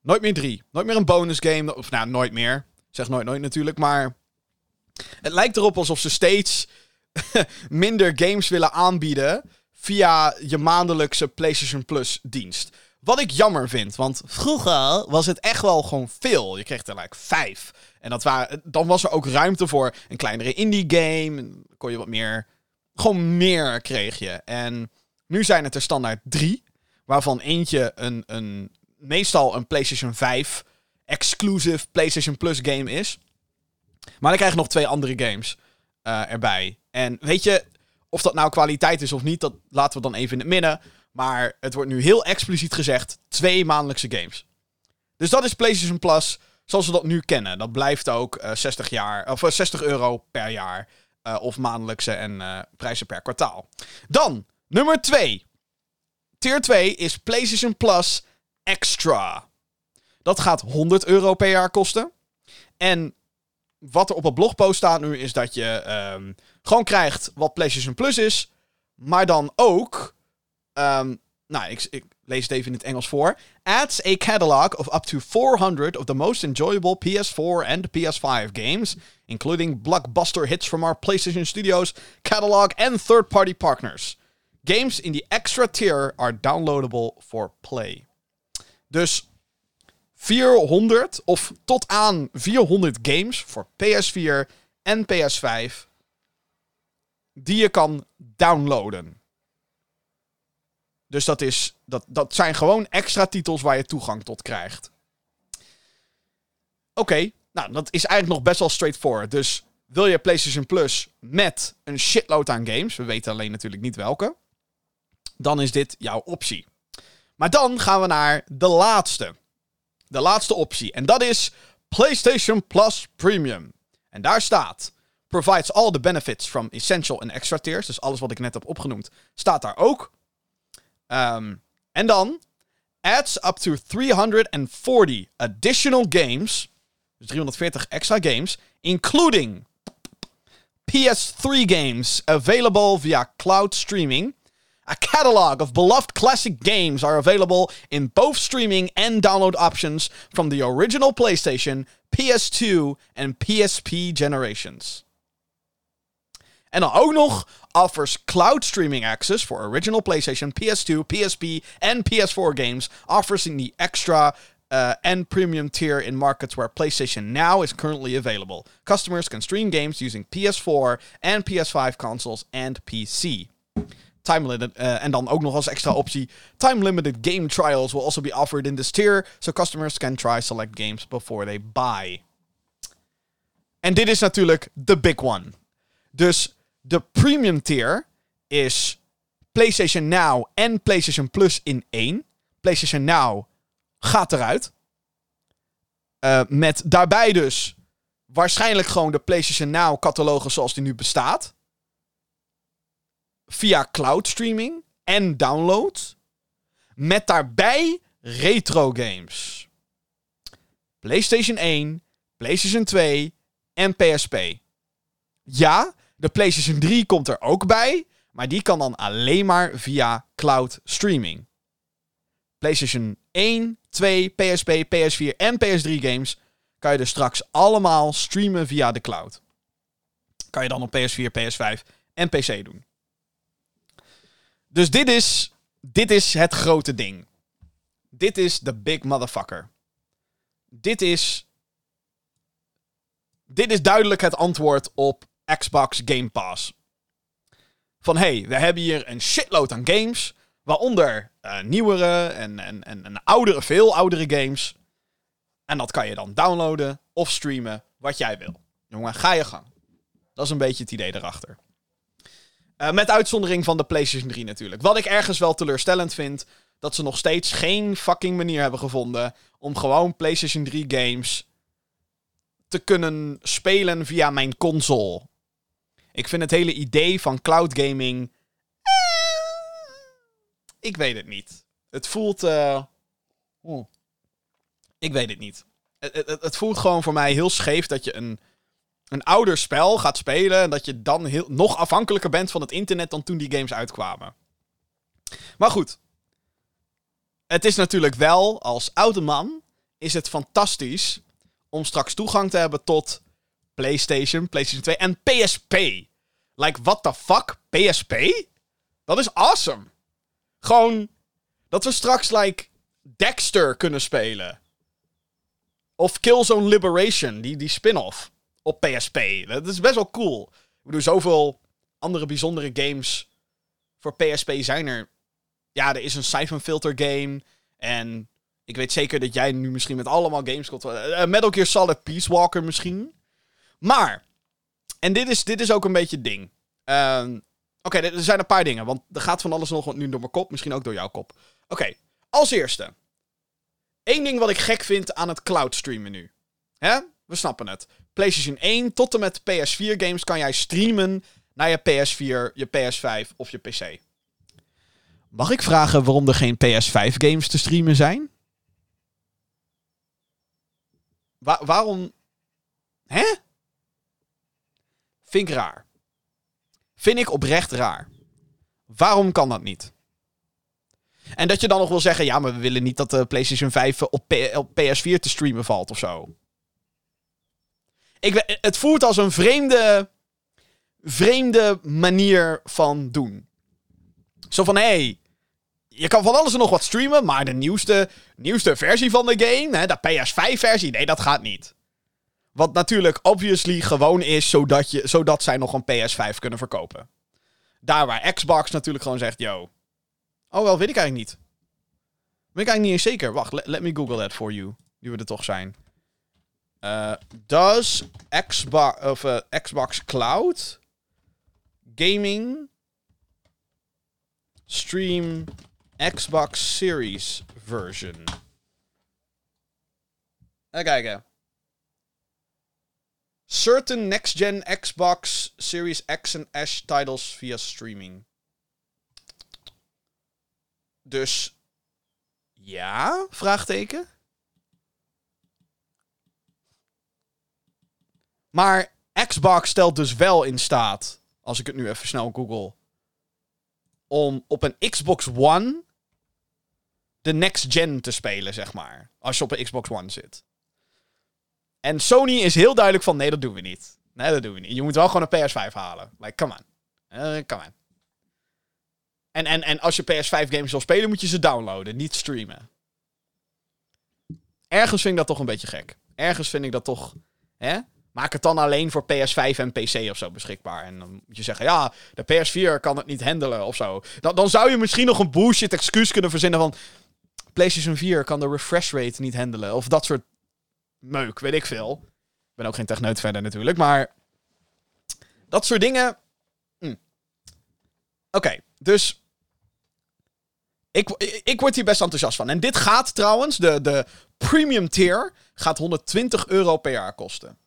Nooit meer drie. Nooit meer een bonus game. Of nou, nooit meer. Zeg nooit nooit natuurlijk, maar het lijkt erop alsof ze steeds minder games willen aanbieden via je maandelijkse PlayStation Plus dienst. Wat ik jammer vind, want vroeger was het echt wel gewoon veel. Je kreeg er like vijf. En dat waren, dan was er ook ruimte voor een kleinere indie game. kon je wat meer Gewoon meer kreeg je. En nu zijn het er standaard drie. Waarvan eentje een, een, meestal een PlayStation 5 exclusive PlayStation Plus game is. Maar dan krijg je nog twee andere games uh, erbij. En weet je, of dat nou kwaliteit is of niet, dat laten we dan even in het midden. Maar het wordt nu heel expliciet gezegd: twee maandelijkse games. Dus dat is PlayStation Plus zoals we dat nu kennen. Dat blijft ook uh, 60, jaar, of, 60 euro per jaar. Uh, of maandelijkse en prijzen per kwartaal. Dan, nummer 2. Tier 2 is PlayStation Plus Extra. Dat gaat 100 euro per jaar kosten. En wat er op het blogpost staat nu is dat je um, gewoon krijgt wat PlayStation Plus is. Maar dan ook. Um, nou, ik, ik, lees het even in het Engels voor. Adds a catalog of up to 400 of the most enjoyable PS4 and PS5 games, including blockbuster hits from our PlayStation Studios catalog and third-party partners. Games in the extra tier are downloadable for play. Dus 400 of tot aan 400 games voor PS4 en PS5 die je kan downloaden. Dus dat, is, dat, dat zijn gewoon extra titels waar je toegang tot krijgt. Oké, nou dat is eigenlijk nog best wel straightforward. Dus wil je PlayStation Plus met een shitload aan games, we weten alleen natuurlijk niet welke, dan is dit jouw optie. Maar dan gaan we naar de laatste. De laatste optie. En dat is PlayStation Plus Premium. En daar staat: provides all the benefits from essential and extra tiers. Dus alles wat ik net heb opgenoemd, staat daar ook. Um, en dan adds up to 340 additional games. Dus 340 extra games, including PS3 games available via cloud streaming. A catalog of beloved classic games are available in both streaming and download options from the original PlayStation, PS2 and PSP generations. En dan ook nog offers cloud streaming access for original PlayStation, PS2, PSP, and PS4 games, offers in the extra uh, and premium tier in markets where PlayStation Now is currently available. Customers can stream games using PS4 and PS5 consoles and PC. Time limited, uh, en dan ook nog als extra optie: time limited game trials will also be offered in this tier, so customers can try select games before they buy. En dit is natuurlijk de big one. Dus de premium tier is PlayStation Now en PlayStation Plus in één. PlayStation Now gaat eruit. Uh, met daarbij dus waarschijnlijk gewoon de PlayStation Now catalogus zoals die nu bestaat. Via cloud streaming en download. Met daarbij retro games. PlayStation 1, PlayStation 2 en PSP. Ja, de PlayStation 3 komt er ook bij, maar die kan dan alleen maar via cloud streaming. PlayStation 1, 2, PSP, PS4 en PS3 games kan je dus straks allemaal streamen via de cloud. Kan je dan op PS4, PS5 en PC doen. Dus dit is, dit is het grote ding. Dit is de big motherfucker. Dit is. Dit is duidelijk het antwoord op Xbox Game Pass. Van hey, we hebben hier een shitload aan games. Waaronder uh, nieuwere en, en, en, en oudere, veel oudere games. En dat kan je dan downloaden of streamen, wat jij wil. Jongen, ga je gang. Dat is een beetje het idee erachter. Uh, met uitzondering van de PlayStation 3 natuurlijk. Wat ik ergens wel teleurstellend vind, dat ze nog steeds geen fucking manier hebben gevonden om gewoon PlayStation 3 games te kunnen spelen via mijn console. Ik vind het hele idee van cloud gaming. Eh, ik weet het niet. Het voelt. Uh, ik weet het niet. Het, het, het, voelt gewoon voor mij heel scheef dat je een, een ouder spel gaat spelen. En dat je dan heel, nog afhankelijker bent van het internet dan toen die games uitkwamen. Maar goed. Het is natuurlijk wel, als oude man, is het fantastisch om straks toegang te hebben tot PlayStation, PlayStation 2 en PSP. Like, what the fuck? PSP? Dat is awesome. Gewoon dat we straks, like, Dexter kunnen spelen. Of Killzone Liberation, die, die spin-off op PSP. Dat is best wel cool. Ik bedoel, zoveel andere bijzondere games voor PSP zijn er. Ja, er is een Siphon Filter game. En ik weet zeker dat jij nu misschien met allemaal games komt. Uh, Metal Gear Solid Peace Walker misschien. Maar, en dit is, dit is ook een beetje het ding. Ehm, oké, er zijn een paar dingen. Want er gaat van alles nog nu door mijn kop. Misschien ook door jouw kop. Oké, als eerste. Eén ding wat ik gek vind aan het cloud streamen nu. Hè? We snappen het. PlayStation 1 tot en met PS4 games kan jij streamen naar je PS4, je PS5 of je PC. Mag ik vragen waarom er geen PS5 games te streamen zijn? waarom? Hè? Vind ik raar. Vind ik oprecht raar. Waarom kan dat niet? En dat je dan nog wil zeggen, ja, maar we willen niet dat de PlayStation 5 op, op PS4 te streamen valt of zo. Ik, het voelt als een vreemde, vreemde manier van doen. Zo van, hé, hey, je kan van alles en nog wat streamen, maar de nieuwste, nieuwste versie van de game, hè, de PS5-versie, nee, dat gaat niet. Wat natuurlijk obviously gewoon is, zodat, je, zodat zij nog een PS5 kunnen verkopen. Daar waar Xbox natuurlijk gewoon zegt, yo. Oh, wel, weet ik eigenlijk niet. Ben ik eigenlijk niet eens zeker. Wacht, let, me google that for you. Nu we er toch zijn. Uh, does Xbox, of, uh, Xbox Cloud Gaming stream Xbox Series version? Even kijken. Certain next-gen Xbox Series X en S titles via streaming. Dus ja? Vraagteken. Maar Xbox stelt dus wel in staat, als ik het nu even snel google, om op een Xbox One de next gen te spelen, zeg maar. Als je op een Xbox One zit. En Sony is heel duidelijk van, nee, dat doen we niet. Nee, dat doen we niet. Je moet wel gewoon een PS5 halen. Like, come on. Uh, come on. En, en, en als je PS5 games wil spelen, moet je ze downloaden, niet streamen. Ergens vind ik dat toch een beetje gek. Ergens vind ik dat toch... Hè? Maak het dan alleen voor PS5 en PC of zo beschikbaar. En dan moet je zeggen, ja, de PS4 kan het niet handelen of zo. Dan, dan zou je misschien nog een bullshit excuus kunnen verzinnen van... PlayStation 4 kan de refresh rate niet handelen. Of dat soort meuk, weet ik veel. Ik ben ook geen techneut verder natuurlijk, maar... Dat soort dingen... Hm. Oké, dus... Ik, ik word hier best enthousiast van. En dit gaat trouwens, de, de premium tier, gaat 120 euro per jaar kosten.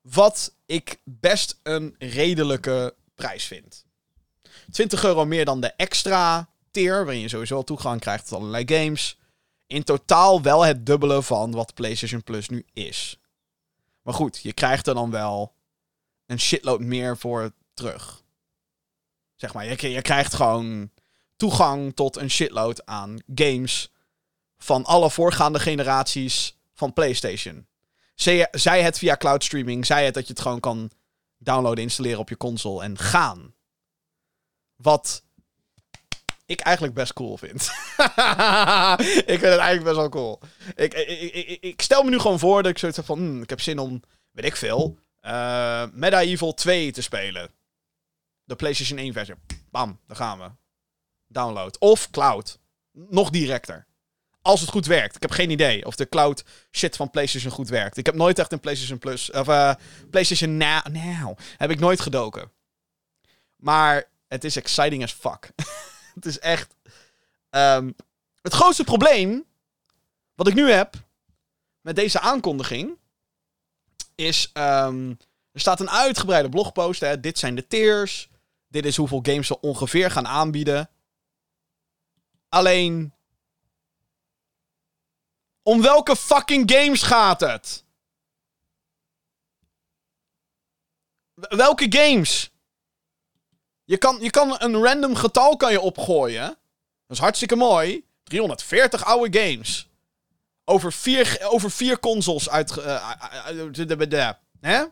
Wat ik best een redelijke prijs vind. 20 euro meer dan de extra tier, waarin je sowieso toegang krijgt tot allerlei games. In totaal wel het dubbele van wat PlayStation Plus nu is. Maar goed, je krijgt er dan wel een shitload meer voor terug. Zeg maar, je, je krijgt gewoon toegang tot een shitload aan games van alle voorgaande generaties van PlayStation. Zij, zij het via cloud streaming, zij het dat je het gewoon kan downloaden, installeren op je console en gaan. Wat ik eigenlijk best cool vind. ik vind het eigenlijk best wel cool. Ik, ik, ik, ik, stel me nu gewoon voor dat ik zoiets heb van... Hmm, ik heb zin om, weet ik veel, uh, Medieval 2 te spelen. De PlayStation 1 versie. Bam, daar gaan we. Download. Of cloud. Nog directer. Als het goed werkt. Ik heb geen idee of de cloud shit van PlayStation goed werkt. Ik heb nooit echt een PlayStation Plus. Of uh, PlayStation now. Heb ik nooit gedoken. Maar het is exciting as fuck. het is echt. Um, het grootste probleem. Wat ik nu heb. Met deze aankondiging. Is. Um, er staat een uitgebreide blogpost. Hè. Dit zijn de tiers. Dit is hoeveel games ze ongeveer gaan aanbieden. Alleen. Om welke fucking games gaat het? Welke games? Je kan, je kan een random getal kan je opgooien. Dat is hartstikke mooi. 340 oude games. Over vier, over vier consoles uit. Uh, hè?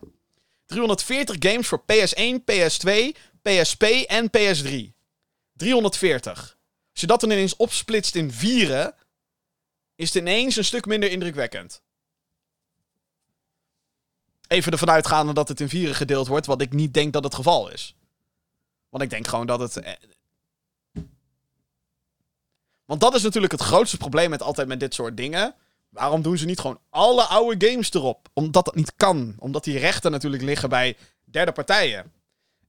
340 games voor PS1, PS2, PSP en PS3. 340. Als je dat dan ineens opsplitst in vieren, is het ineens een stuk minder indrukwekkend. Even ervan uitgaande dat het in vieren gedeeld wordt, wat ik niet denk dat het geval is. Want ik denk gewoon dat het. eh, Want dat is natuurlijk het grootste probleem met altijd met dit soort dingen. Waarom doen ze niet gewoon alle oude games erop? Omdat dat niet kan. Omdat die rechten natuurlijk liggen bij derde partijen.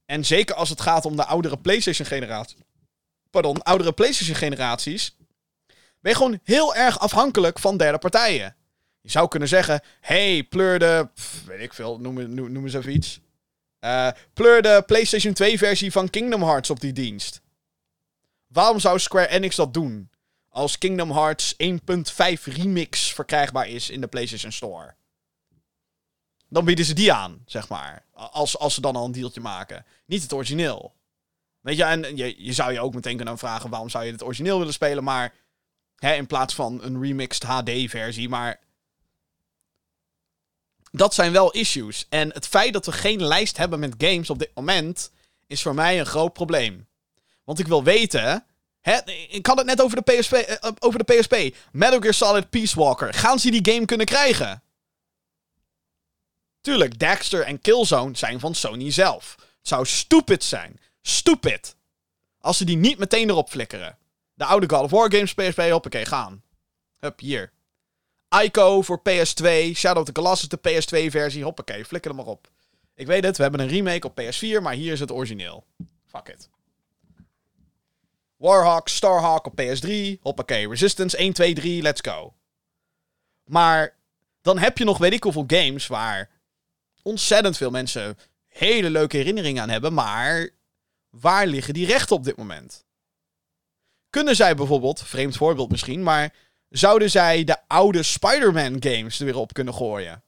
En zeker als het gaat om de oudere PlayStation-generatie. Pardon, oudere PlayStation-generaties. Ben je gewoon heel erg afhankelijk van derde partijen. Je zou kunnen zeggen: hey, pleur de. pff, weet ik veel, noem, noem, noem eens even iets. Eh, pleur de PlayStation 2-versie van Kingdom Hearts op die dienst. Waarom zou Square Enix dat doen? Als Kingdom Hearts 1.5 Remix verkrijgbaar is in de PlayStation Store. Dan bieden ze die aan, zeg maar. Als, als ze dan al een dealtje maken. Niet het origineel. Weet je, en je, je zou je ook meteen kunnen vragen: waarom zou je het origineel willen spelen? Maar hè, in plaats van een remixed HD-versie. Maar dat zijn wel issues. En het feit dat we geen lijst hebben met games op dit moment is voor mij een groot probleem. Want ik wil weten. Hè, ik had het net over de, PSP, eh, over de PSP. Metal Gear Solid Peace Walker. Gaan ze die game kunnen krijgen? Tuurlijk, Dexter en Killzone zijn van Sony zelf. Het zou stupid zijn. Stupid. Als ze die niet meteen erop flikkeren. De oude God of War games, PSP, hoppakee, gaan. Hup, hier. Ico voor PS2. Shadow of the Colossus, de PS2-versie. Hoppakee, flikker er maar op. Ik weet het, we hebben een remake op PS4, maar hier is het origineel. Fuck it. Warhawk, Starhawk op PS3. Hoppakee, Resistance 1, 2, 3, let's go. Maar dan heb je nog weet ik hoeveel games waar ontzettend veel mensen hele leuke herinneringen aan hebben, maar waar liggen die rechten op dit moment? Kunnen zij bijvoorbeeld, vreemd voorbeeld misschien, maar zouden zij de oude Spider-Man games er weer op kunnen gooien?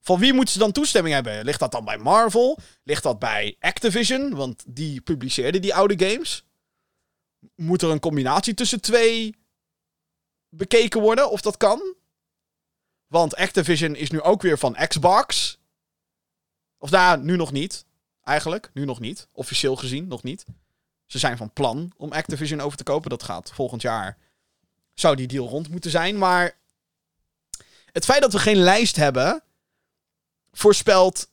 Van wie moeten ze dan toestemming hebben? Ligt dat dan bij Marvel? Ligt dat bij Activision? Want die publiceerden die oude games. Moet er een combinatie tussen twee bekeken worden of dat kan? Want Activision is nu ook weer van Xbox. Of daar nu nog niet. Eigenlijk, nu nog niet. Officieel gezien nog niet. Ze zijn van plan om Activision over te kopen. Dat gaat volgend jaar. Zou die deal rond moeten zijn. Maar het feit dat we geen lijst hebben. voorspelt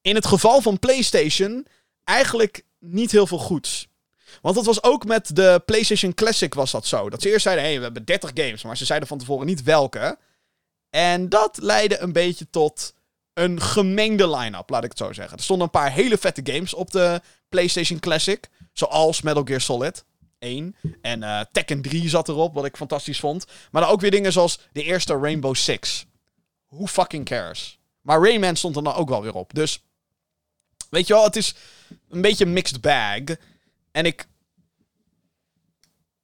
in het geval van PlayStation eigenlijk niet heel veel goeds. Want dat was ook met de PlayStation Classic was dat zo. Dat ze eerst zeiden, hé, hey, we hebben 30 games. Maar ze zeiden van tevoren niet welke. En dat leidde een beetje tot een gemengde line-up, laat ik het zo zeggen. Er stonden een paar hele vette games op de PlayStation Classic. Zoals Metal Gear Solid 1. En eh, Tekken 3 zat erop, wat ik fantastisch vond. Maar dan ook weer dingen zoals de eerste Rainbow Six. Who fucking cares? Maar Rayman stond er dan ook wel weer op. Dus, weet je wel, het is een beetje mixed bag. En ik...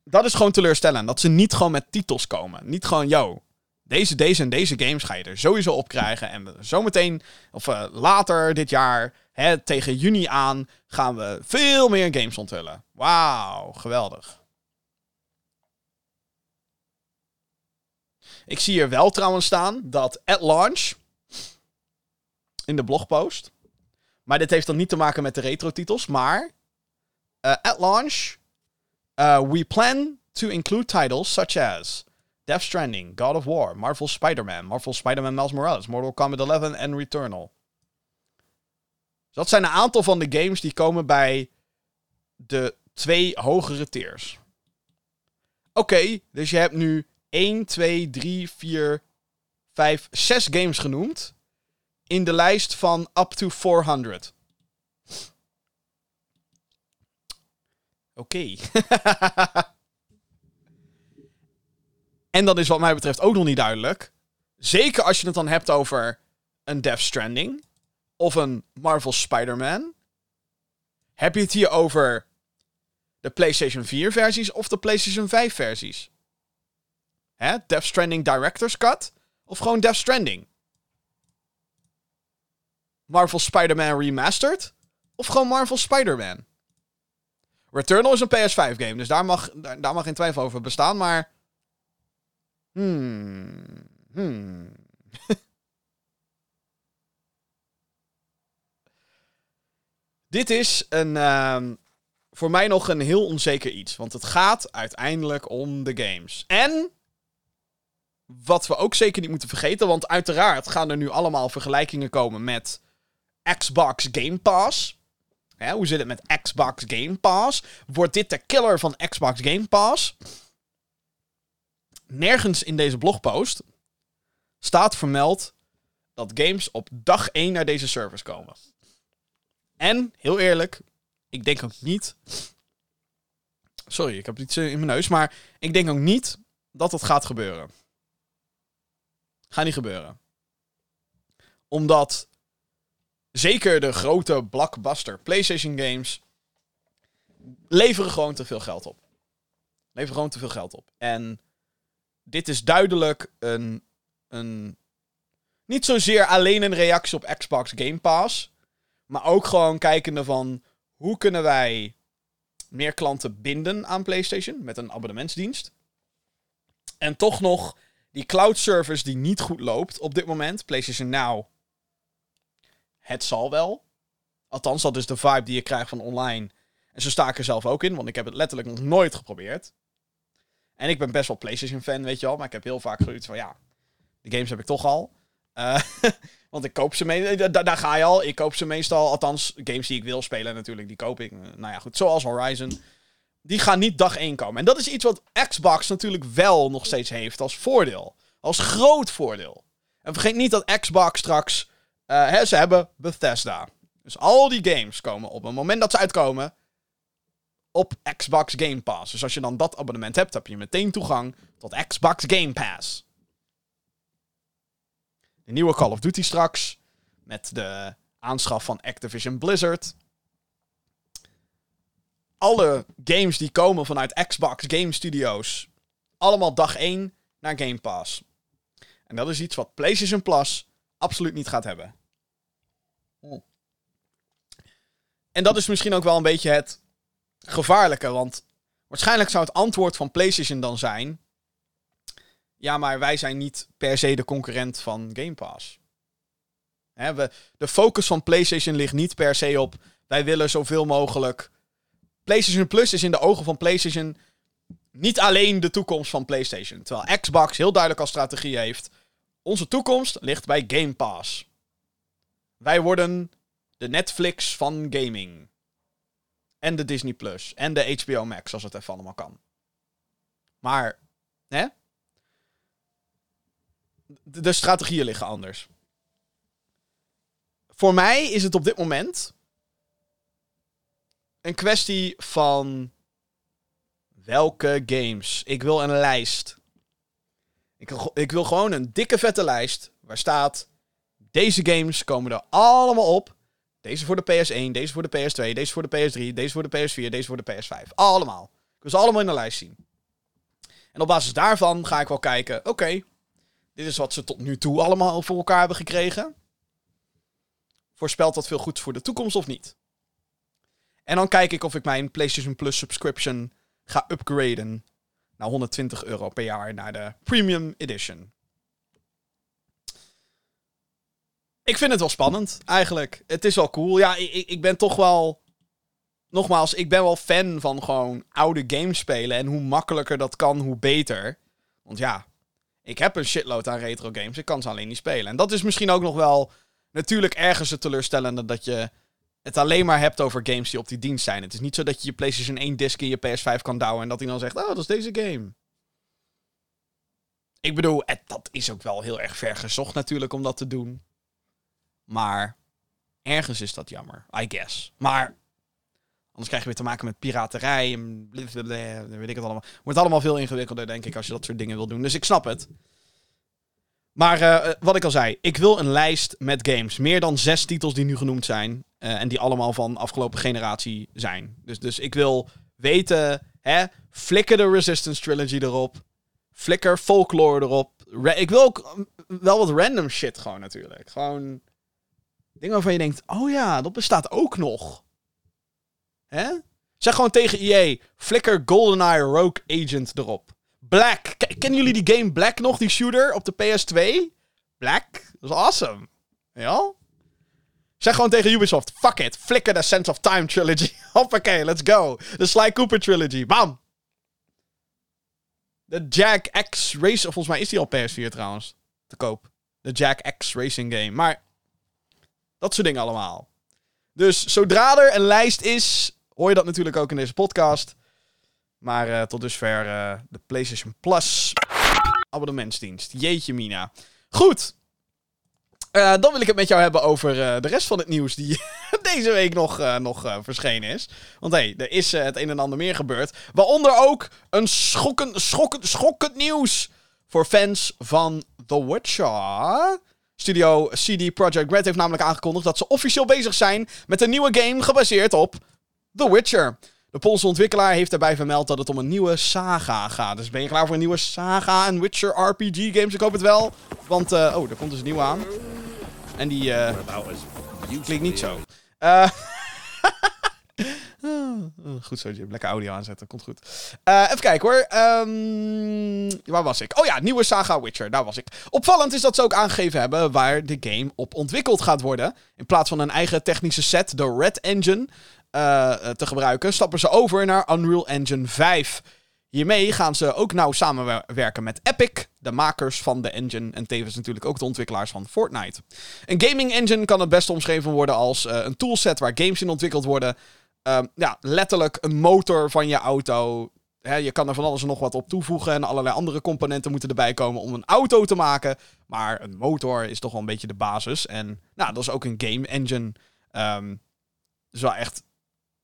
Dat is gewoon teleurstellend. Dat ze niet gewoon met titels komen. Niet gewoon, yo, deze, deze en deze games ga je er sowieso op krijgen. En zometeen, of uh, later dit jaar, hè, tegen juni aan, gaan we veel meer games onthullen. Wauw, geweldig. Ik zie hier wel trouwens staan dat at launch, in de blogpost, maar dit heeft dan niet te maken met de retro-titels, maar uh, at launch, uh, we plan to include titles such as Death Stranding, God of War, Marvel Spider-Man, Marvel Spider-Man Miles Morales, Mortal Kombat 11 en Returnal. Dus dat zijn een aantal van de games die komen bij de twee hogere tiers. Oké, dus je hebt nu 1, 2, 3, 4, 5, 6 games genoemd. In de lijst van up to 400. Oké. Okay. En dat is wat mij betreft ook nog niet duidelijk. Zeker als je het dan hebt over een Death Stranding. Of een Marvel Spider-Man. Heb je het hier over de PlayStation 4 versies of de PlayStation 5 versies? Hè? Death Stranding Director's Cut? Of gewoon Death Stranding? Marvel Spider-Man Remastered? Of gewoon Marvel Spider-Man? Returnal is een PS5 game, dus daar mag, daar, daar mag geen twijfel over bestaan, maar... Hmm. Hmm. Dit is een, uh, voor mij nog een heel onzeker iets. Want het gaat uiteindelijk om de games. En wat we ook zeker niet moeten vergeten. Want uiteraard gaan er nu allemaal vergelijkingen komen met Xbox Game Pass. Hoe zit het met Xbox Game Pass? Wordt dit de killer van Xbox Game Pass? Nergens in deze blogpost staat vermeld dat games op dag 1 naar deze servers komen. En, heel eerlijk, ik denk ook niet. Sorry, ik heb iets eh, in mijn neus. Maar ik denk ook niet dat het gaat gebeuren. Gaat niet gebeuren. Omdat zeker de grote blockbuster PlayStation games leveren gewoon te veel geld op. Leveren gewoon te veel geld op. En dit is duidelijk een, een. Niet zozeer alleen een reactie op Xbox Game Pass. Maar ook gewoon kijkende van hoe kunnen wij meer klanten binden aan PlayStation met een abonnementsdienst. En toch nog die cloud service die niet goed loopt op dit moment. PlayStation Now. Het zal wel. Althans, dat is de vibe die je krijgt van online. En zo sta er zelf ook in, want ik heb het letterlijk nog nooit geprobeerd. En ik ben best wel PlayStation-fan, weet je wel. Maar ik heb heel vaak gehoord van ja, de games heb ik toch al. Uh, want ik koop ze mee. Daar, daar, ga je al. Ik koop ze meestal. Althans, games die ik wil spelen natuurlijk, die koop ik. Nou ja, goed. Zoals Horizon. Die gaan niet dag 1 komen. En dat is iets wat Xbox natuurlijk wel nog steeds heeft als voordeel. Als groot voordeel. En vergeet niet dat Xbox straks. Hè, ze hebben Bethesda. Dus al die games komen op het moment dat ze uitkomen. Op Xbox Game Pass. Dus als je dan dat abonnement hebt, heb je meteen toegang tot Xbox Game Pass. De nieuwe Call of Duty straks. Met de aanschaf van Activision Blizzard. Alle games die komen vanuit Xbox Game Studios. Allemaal dag 1 naar Game Pass. En dat is iets wat PlayStation Plus absoluut niet gaat hebben. En dat is misschien ook wel een beetje het gevaarlijke. Want waarschijnlijk zou het antwoord van PlayStation dan zijn. Ja, maar wij zijn niet per se de concurrent van Game Pass. We, de focus van PlayStation ligt niet per se op. Wij willen zoveel mogelijk. PlayStation Plus is in de ogen van PlayStation niet alleen de toekomst van PlayStation. Terwijl Xbox heel duidelijk als strategie heeft. Onze toekomst ligt bij Game Pass. Wij worden de Netflix van gaming. En de Disney Plus. En de HBO Max, als het even allemaal kan. Maar, hè? de strategieën liggen anders. Voor mij is het op dit moment een kwestie van welke games. Ik wil een lijst. Ik, ik wil gewoon een dikke vette lijst waar staat deze games komen er allemaal op. Deze voor de PS1, deze voor de PS2, deze voor de PS3, deze voor de PS4, deze voor de PS5. Allemaal. Wil ze allemaal in de lijst zien. En op basis daarvan ga ik wel kijken, oké, dit is wat ze tot nu toe allemaal voor elkaar hebben gekregen. Voorspelt dat veel goeds voor de toekomst of niet? En dan kijk ik of ik mijn PlayStation Plus subscription ga upgraden naar 120 euro per jaar naar de Premium Edition. Ik vind het wel spannend, eigenlijk. Het is wel cool. Ja, ik, ik ben toch wel. Nogmaals, ik ben wel fan van gewoon oude games spelen. En hoe makkelijker dat kan, hoe beter. Want ja, ik heb een shitload aan retro games. Ik kan ze alleen niet spelen. En dat is misschien ook nog wel natuurlijk ergens het teleurstellende dat je het alleen maar hebt over games die op die dienst zijn. Het is niet zo dat je je PlayStation 1 disc in je PS5 kan douwen en dat hij dan zegt: Oh, dat is deze game. Ik bedoel, dat is ook wel heel erg ver gezocht natuurlijk om dat te doen. Maar ergens is dat jammer, I guess. Maar anders krijg je weer te maken met piraterij en weet ik het allemaal. Wordt allemaal veel ingewikkelder, denk ik, als je dat soort dingen wil doen. Dus ik snap het. Maar uh, wat ik al zei, ik wil een lijst met games. Meer dan zes titels die nu genoemd zijn. Uh, en die allemaal van afgelopen generatie zijn. Dus, dus ik wil weten, hè, flikker de Resistance Trilogy erop. Flikker Folklore erop. Ik wil ook wel wat random shit gewoon natuurlijk. Gewoon dingen waarvan je denkt, oh ja, dat bestaat ook nog. Hè? Zeg gewoon tegen EA, flikker GoldenEye Rogue Agent erop. Black. kennen jullie die game Black nog, die shooter op de PS2? Black? Dat is awesome. Ja? Zeg gewoon tegen Ubisoft, fuck it, flikker de Sense of Time trilogy. Hoppakee, let's go. De Sly Cooper trilogy, bam. De Jack X Race, volgens mij is die al PS4 trouwens, te koop. De Jack X Racing game. Maar, dat soort dingen allemaal. Dus zodra er een lijst is, hoor je dat natuurlijk ook in deze podcast. Maar uh, tot dusver uh, de PlayStation Plus abonnementsdienst. Jeetje mina. Goed. Uh, dan wil ik het met jou hebben over de rest van het nieuws die deze week nog, nog verschenen is. Want hé, hey, er is het een en ander meer gebeurd. Waaronder ook een schokkend, schokkend, schokkend nieuws voor fans van The Witcher. Studio CD Projekt Red heeft namelijk aangekondigd dat ze officieel bezig zijn met een nieuwe game gebaseerd op The Witcher. De Poolse ontwikkelaar heeft daarbij vermeld dat het om een nieuwe saga gaat. Dus ben je klaar voor een nieuwe saga en Witcher RPG games? Ik hoop het wel. Want, uh, oh, er komt dus een nieuwe aan. En die, uh, klinkt niet zo. Uh, goed zo, Jim. Lekker audio aanzetten. Komt goed. Uh, even kijken hoor. Um, waar was ik? Oh ja, nieuwe Saga Witcher. Daar was ik. Opvallend is dat ze ook aangegeven hebben waar de game op ontwikkeld gaat worden. In plaats van een eigen technische set, de Red Engine, uh, te gebruiken, stappen ze over naar Unreal Engine 5. Hiermee gaan ze ook nauw samenwerken met Epic, de makers van de engine en tevens natuurlijk ook de ontwikkelaars van Fortnite. Een gaming engine kan het best omschreven worden als een toolset waar games in ontwikkeld worden Um, ja, letterlijk een motor van je auto. je kan er van alles en nog wat op toevoegen. En allerlei andere componenten moeten erbij komen om een auto te maken. Maar een motor is toch wel een beetje de basis. En nou, dat is ook een game engine. Um, dus wel echt.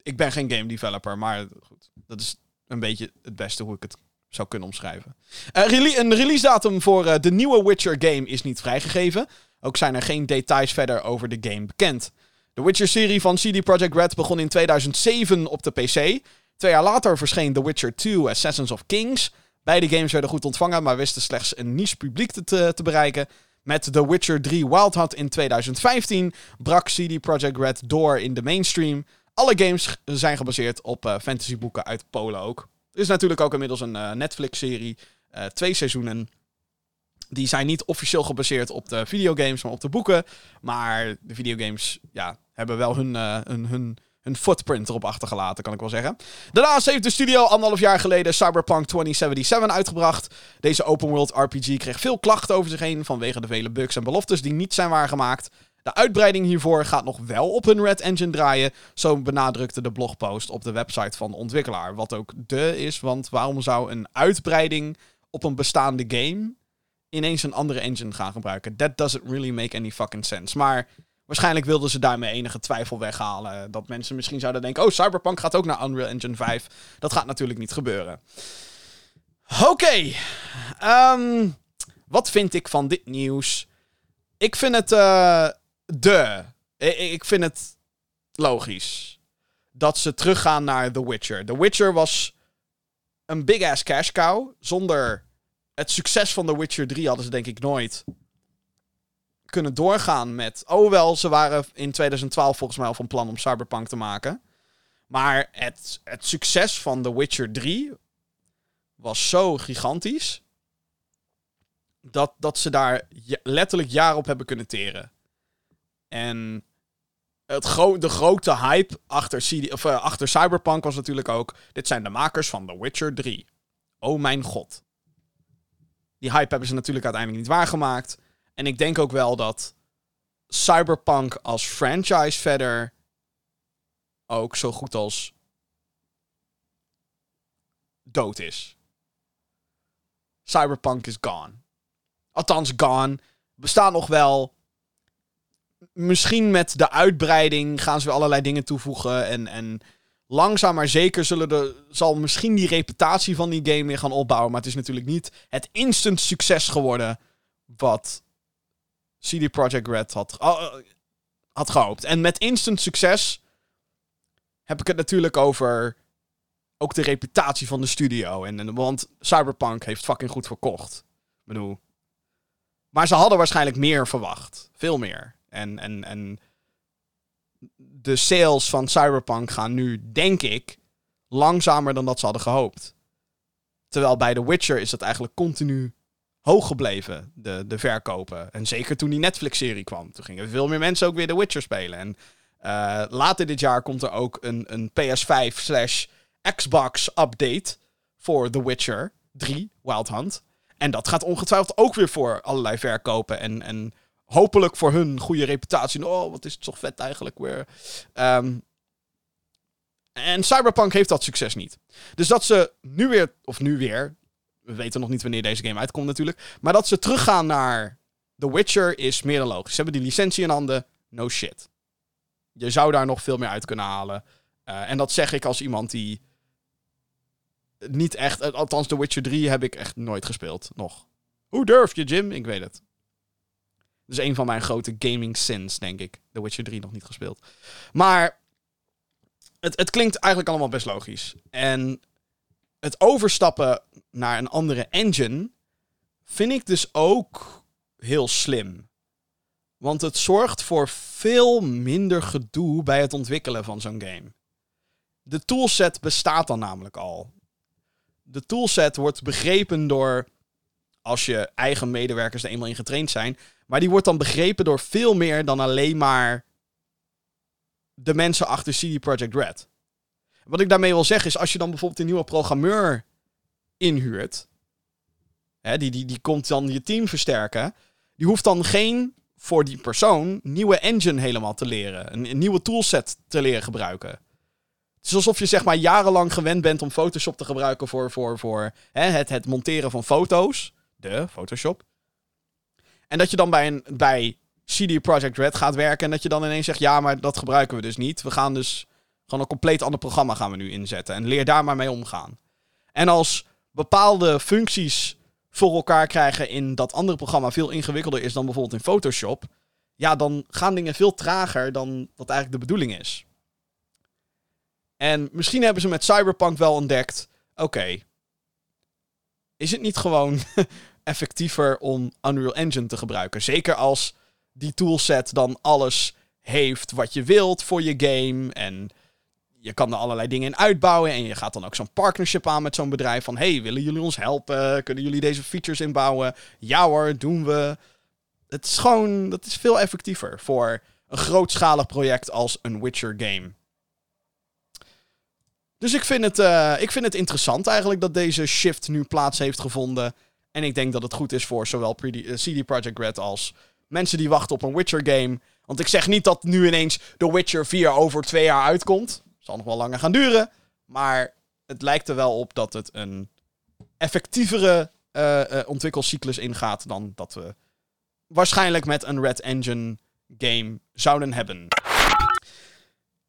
Ik ben geen game developer, maar goed. Dat is een beetje het beste hoe ik het zou kunnen omschrijven. Uh, een release datum voor uh, de nieuwe Witcher game is niet vrijgegeven. Ook zijn er geen details verder over de game bekend. De Witcher-serie van CD Projekt Red begon in 2007 op de PC. Twee jaar later verscheen The Witcher 2 Assassins of Kings. Beide games werden goed ontvangen, maar wisten slechts een niche publiek te, bereiken. Met The Witcher 3 Wild Hunt in 2015 brak CD Projekt Red door in de mainstream. Alle games zijn gebaseerd op uh, fantasyboeken uit Polen ook. Er is natuurlijk ook inmiddels een uh, Netflix-serie, uh, twee seizoenen. Die zijn niet officieel gebaseerd op de videogames, maar op de boeken. Maar de videogames, ja, hebben wel hun, uh, hun, hun, hun footprint erop achtergelaten, kan ik wel zeggen. Daarnaast heeft de studio anderhalf jaar geleden Cyberpunk 2077 uitgebracht. Deze open world RPG kreeg veel klachten over zich heen vanwege de vele bugs en beloftes die niet zijn waargemaakt. De uitbreiding hiervoor gaat nog wel op hun Red Engine draaien. Zo benadrukte de blogpost op de website van de ontwikkelaar. Wat ook de is, want waarom zou een uitbreiding op een bestaande game ineens een andere engine gaan gebruiken? That doesn't really make any fucking sense. Maar Waarschijnlijk wilden ze daarmee enige twijfel weghalen. Dat mensen misschien zouden denken: oh, Cyberpunk gaat ook naar Unreal Engine 5. Dat gaat natuurlijk niet gebeuren. Oké. Ehm, wat vind ik van dit nieuws? Ik vind het. Uh, de. Ik vind het logisch. Dat ze teruggaan naar The Witcher. The Witcher was een big ass cash cow. Zonder het succes van The Witcher 3 hadden ze denk ik nooit kunnen doorgaan met. Oh, wel, ze waren in 2012 volgens mij al van plan om Cyberpunk te maken. Maar het, het succes van The Witcher 3 was zo gigantisch. Dat, dat ze daar letterlijk jaren op hebben kunnen teren. En het de grote hype achter, of, uh, achter Cyberpunk was natuurlijk ook... Dit zijn de makers van The Witcher 3. Oh mijn god. Die hype hebben ze natuurlijk uiteindelijk niet waargemaakt. En ik denk ook wel dat Cyberpunk als franchise verder ook zo goed als dood is. Cyberpunk is gone. Althans, gone. Bestaat nog wel. Misschien met de uitbreiding gaan ze weer allerlei dingen toevoegen. En, en langzaam maar zeker zullen de, zal misschien die reputatie van die game weer gaan opbouwen. Maar het is natuurlijk niet het instant succes geworden. Wat CD Projekt Red had, uh, had gehoopt. En met instant succes heb ik het natuurlijk over ook de reputatie van de studio. En, en, want Cyberpunk heeft fucking goed verkocht. Ik bedoel. Maar ze hadden waarschijnlijk meer verwacht. Veel meer. En, en, en de sales van Cyberpunk gaan nu, denk ik, langzamer dan dat ze hadden gehoopt. Terwijl bij The Witcher is dat eigenlijk continu hoog gebleven, de, de verkopen. En zeker toen die Netflix-serie kwam. Toen gingen veel meer mensen ook weer The Witcher spelen. En uh, later dit jaar komt er ook een, een PS5 slash Xbox update voor The Witcher 3, Wild Hunt. En dat gaat ongetwijfeld ook weer voor allerlei verkopen en, en hopelijk voor hun goede reputatie. Oh, wat is het toch vet eigenlijk weer. Ehm, en Cyberpunk heeft dat succes niet. Dus dat ze nu weer, of nu weer, we weten nog niet wanneer deze game uitkomt natuurlijk, maar dat ze teruggaan naar The Witcher is meer dan logisch. Ze hebben die licentie in handen, no shit. Je zou daar nog veel meer uit kunnen halen. Uh, en dat zeg ik als iemand die niet echt, althans The Witcher 3 heb ik echt nooit gespeeld, nog. Hoe durf je, Jim? Ik weet het. Dat is een van mijn grote gaming sins, denk ik. The Witcher 3 nog niet gespeeld. Maar het, het klinkt eigenlijk allemaal best logisch. En het overstappen naar een andere engine vind ik dus ook heel slim. Want het zorgt voor veel minder gedoe bij het ontwikkelen van zo'n game. De toolset bestaat dan namelijk al. De toolset wordt begrepen door, als je eigen medewerkers er eenmaal in getraind zijn, maar die wordt dan begrepen door veel meer dan alleen maar de mensen achter CD Projekt Red. Wat ik daarmee wil zeggen is, als je dan bijvoorbeeld een nieuwe programmeur inhuurt, hè, die, die, die komt dan je team versterken, die hoeft dan geen, voor die persoon, nieuwe engine helemaal te leren. Een, nieuwe toolset te leren gebruiken. Het is alsof je zeg maar jarenlang gewend bent om Photoshop te gebruiken voor, voor, voor hè, het, het monteren van foto's. De Photoshop. En dat je dan bij, een, bij CD Projekt Red gaat werken en dat je dan ineens zegt, ja, maar dat gebruiken we dus niet. We gaan dus gewoon een compleet ander programma gaan we nu inzetten. En leer daar maar mee omgaan. En als bepaalde functies voor elkaar krijgen in dat andere programma veel ingewikkelder is dan bijvoorbeeld in Photoshop. Ja, dan gaan dingen veel trager dan wat eigenlijk de bedoeling is. En misschien hebben ze met Cyberpunk wel ontdekt: oké, is het niet gewoon effectiever om Unreal Engine te gebruiken? Zeker als die toolset dan alles heeft wat je wilt voor je game. En je kan er allerlei dingen in uitbouwen. En je gaat dan ook zo'n partnership aan met zo'n bedrijf. Van hey, willen jullie ons helpen? Kunnen jullie deze features inbouwen? Ja hoor, doen we. Het is gewoon, dat is veel effectiever voor een grootschalig project als een Witcher game. Dus ik vind, het, uh, ik vind het interessant eigenlijk dat deze shift nu plaats heeft gevonden. En ik denk dat het goed is voor zowel CD eh, Projekt Red als mensen die wachten op een Witcher game. Want ik zeg niet dat nu ineens The Witcher 4 over twee jaar uitkomt. Zal nog wel langer gaan duren. Maar het lijkt er wel op dat het een effectievere uh, uh, ontwikkelcyclus ingaat dan dat we waarschijnlijk met een Red Engine game zouden hebben.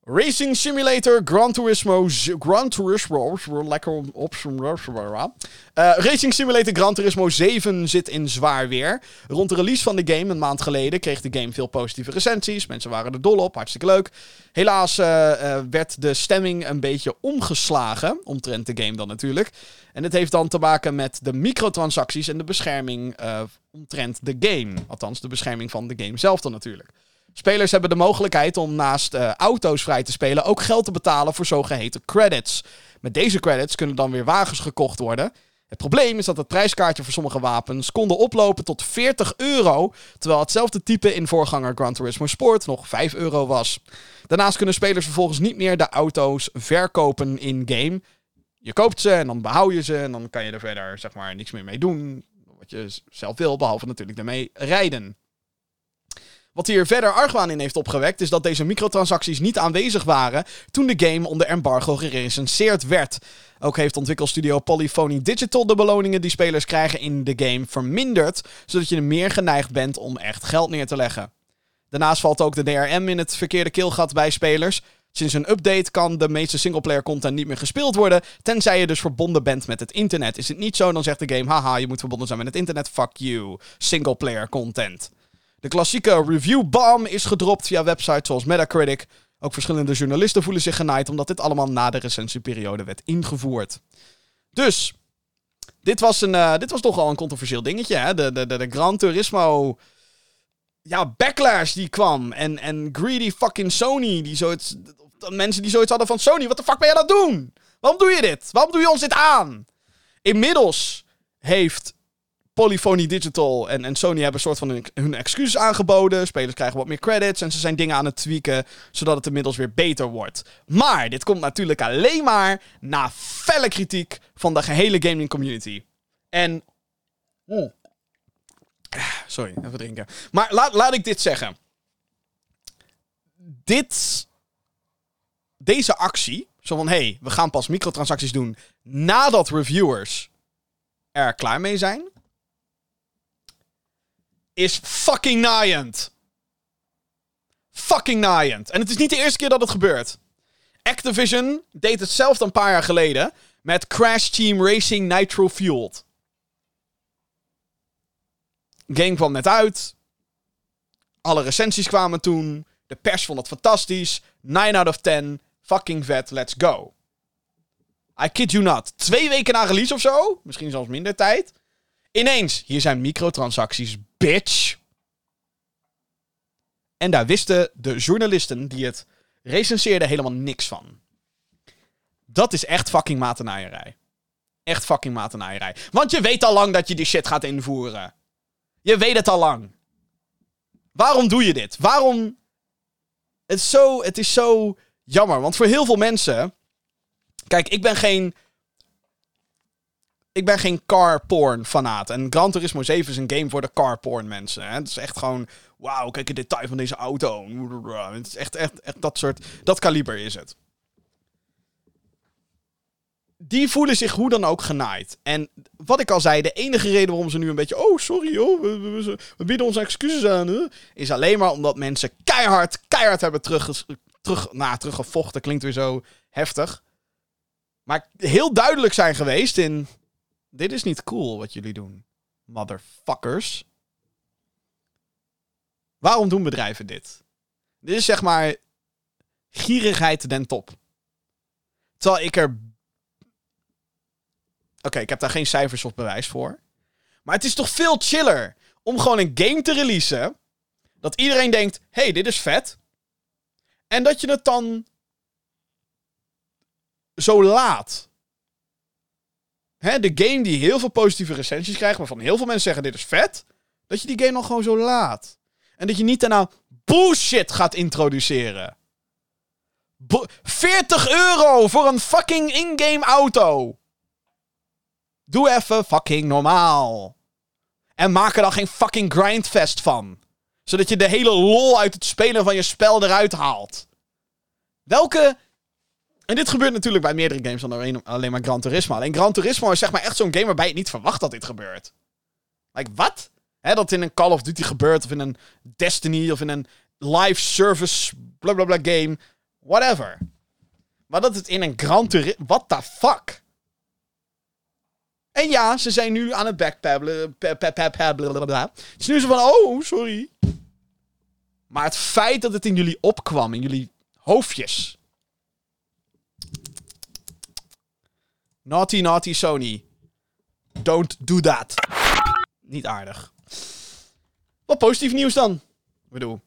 Racing Simulator Gran Turismo. Gran Turismo. Lekker option. Uh, Racing Simulator Gran Turismo 7 zit in zwaar weer. Rond de release van de game een maand geleden kreeg de game veel positieve recensies. Mensen waren er dol op, hartstikke leuk. Helaas uh, uh, werd de stemming een beetje omgeslagen. Omtrent de game dan natuurlijk. En dit heeft dan te maken met de microtransacties en de bescherming omtrent de game. Althans, de bescherming van de game zelf dan natuurlijk. Spelers hebben de mogelijkheid om naast uh, auto's vrij te spelen ook geld te betalen voor zogeheten credits. Met deze credits kunnen dan weer wagens gekocht worden. Het probleem is dat het prijskaartje voor sommige wapens konden oplopen tot 40 euro, terwijl hetzelfde type in voorganger Gran Turismo Sport nog 5 euro was. Daarnaast kunnen spelers vervolgens niet meer de auto's verkopen in-game. Je koopt ze en dan behoud je ze en dan kan je er verder zeg maar niks meer mee doen. Wat je zelf wil, behalve natuurlijk daarmee rijden. Wat hier verder argwaan in heeft opgewekt, is dat deze microtransacties niet aanwezig waren toen de game onder embargo gerecenseerd werd. Ook heeft ontwikkelstudio Polyphony Digital de beloningen die spelers krijgen in de game verminderd, zodat je meer geneigd bent om echt geld neer te leggen. Daarnaast valt ook de DRM in het verkeerde keelgat bij spelers. Sinds een update kan de meeste singleplayer content niet meer gespeeld worden, tenzij je dus verbonden bent met het internet. Is het niet zo, dan zegt de game, haha, je moet verbonden zijn met het internet, fuck you, singleplayer content. De klassieke review bomb is gedropt via websites zoals Metacritic. Ook verschillende journalisten voelen zich genaaid omdat dit allemaal na de recensieperiode werd ingevoerd. Dus, dit was, een, uh, dit was toch al een controversieel dingetje. Hè? De, de, de, de Gran Turismo ja, backlash die kwam. En, en greedy fucking Sony. Die zoiets, mensen die zoiets hadden van Sony, wat de fuck ben je aan het doen? Waarom doe je dit? Waarom doe je ons dit aan? Inmiddels heeft Polyphony Digital en, en Sony hebben een soort van hun, excuses aangeboden. Spelers krijgen wat meer credits en ze zijn dingen aan het tweaken, zodat het inmiddels weer beter wordt. Maar dit komt natuurlijk alleen maar na felle kritiek van de gehele gaming community. En... sorry, even drinken. Maar laat, laat ik dit zeggen. Dit. Deze actie. Zo van: hé, hey, we gaan pas microtransacties doen. nadat reviewers er klaar mee zijn. Is fucking naaiend. Fucking naaiend. En het is niet de eerste keer dat het gebeurt. Activision deed hetzelfde een paar jaar geleden. met Crash Team Racing Nitro Fueled. Game kwam net uit. Alle recensies kwamen toen. De pers vond het fantastisch. 9 out of 10. Fucking vet, let's go. I kid you not. Twee weken na release of zo. Misschien zelfs minder tijd. Ineens, hier zijn microtransacties, bitch. En daar wisten de journalisten die het recenseerden helemaal niks van. Dat is echt fucking matenaaierij. Echt fucking matenaaierij. Want je weet al lang dat je die shit gaat invoeren. Je weet het al lang. Waarom doe je dit? Waarom. Het is zo, het is zo jammer. Want voor heel veel mensen. Kijk, ik ben geen. Ik ben geen car porn fanaat. En Gran Turismo 7 is een game voor de car porn mensen. Hè? Het is echt gewoon. Wauw, kijk het detail van deze auto. Het is echt, echt, echt dat soort. Dat kaliber is het die voelen zich hoe dan ook genaaid. En wat ik al zei, de enige reden waarom ze nu een beetje... Oh, sorry we, we, bieden onze excuses aan. Hè, is alleen maar omdat mensen keihard, keihard hebben terug, terug, nou, teruggevochten. Klinkt weer zo heftig. Maar heel duidelijk zijn geweest in... Dit is niet cool wat jullie doen. Motherfuckers. Waarom doen bedrijven dit? Dit is zeg maar gierigheid den top. Terwijl ik er Oké, ik heb daar geen cijfers of bewijs voor. Maar het is toch veel chiller om gewoon een game te releasen. Dat iedereen denkt: hey, dit is vet. En dat je het dan zo laat. Hè, de game die heel veel positieve recensies krijgt, waarvan heel veel mensen zeggen: dit is vet. Dat je die game nog gewoon zo laat. En dat je niet daarna bullshit gaat introduceren. 40 euro voor een fucking in-game auto. Doe even fucking normaal. En maak er dan geen fucking grindfest van. Zodat je de hele lol uit het spelen van je spel eruit haalt. Welke. En dit gebeurt natuurlijk bij meerdere games dan alleen maar Gran Turismo. Alleen Gran Turismo is zeg maar echt zo'n game waarbij je niet verwacht dat dit gebeurt. Like, wat? Hè, dat in een Call of Duty gebeurt, of in een Destiny, of in een live service, blablabla game. Whatever. Maar dat het in een Gran Turismo. What the fuck? En ja, ze zijn nu aan het backpeddelen. Het is nu zo van, oh, sorry. Maar het feit dat het in jullie opkwam, in jullie hoofdjes. Naughty, naughty Sony. Don't do that. Niet aardig. Wat positief nieuws dan. Ik bedoel,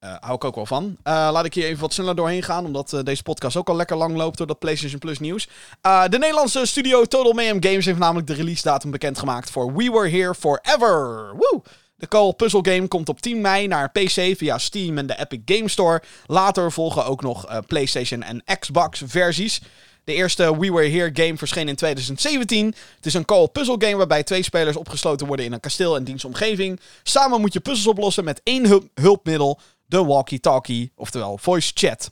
uh, hou ik ook wel van. Uh, laat ik hier even wat sneller doorheen gaan, omdat uh, deze podcast ook al lekker lang loopt door dat PlayStation Plus nieuws. de Nederlandse studio Total Mayhem Games heeft namelijk de release datum bekendgemaakt voor We Were Here Forever. Woo! De Call Puzzle Game komt op 10 mei naar PC via Steam en de Epic Game Store. Later volgen ook nog PlayStation en Xbox versies. De eerste We Were Here game verscheen in 2017. Het is een call puzzle game waarbij twee spelers opgesloten worden in een kasteel en dienstomgeving. Samen moet je puzzels oplossen met één hulpmiddel, de walkie-talkie, oftewel voice chat.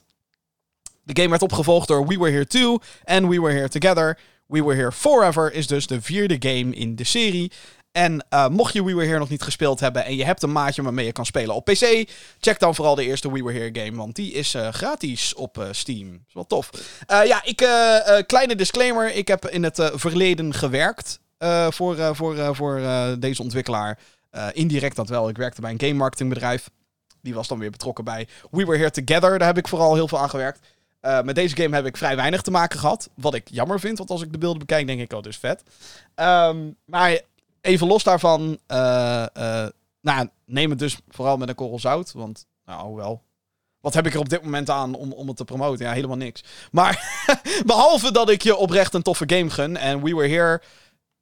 De game werd opgevolgd door We Were Here 2 en We Were Here Together. We Were Here Forever is dus de vierde game in de serie. En uh, mocht je We Were Here nog niet gespeeld hebben en je hebt een maatje waarmee je kan spelen op PC, check dan vooral de eerste We Were Here game, want die is uh, gratis op uh, Steam. Dat is wel tof. ja, ik, kleine disclaimer, ik heb in het verleden gewerkt voor, voor, voor deze ontwikkelaar. indirect dat wel, ik werkte bij een game marketingbedrijf. Die was dan weer betrokken bij We Were Here Together. Daar heb ik vooral heel veel aan gewerkt. Met deze game heb ik vrij weinig te maken gehad. Wat ik jammer vind, want als ik de beelden bekijk, denk ik, oh, is vet. Um, maar even los daarvan, uh, uh, nou, neem het dus vooral met een korrel zout. Want, nou, wel. Wat heb ik er op dit moment aan om, om het te promoten? Ja, helemaal niks. Maar behalve dat ik je oprecht een toffe game gun. En We Were Here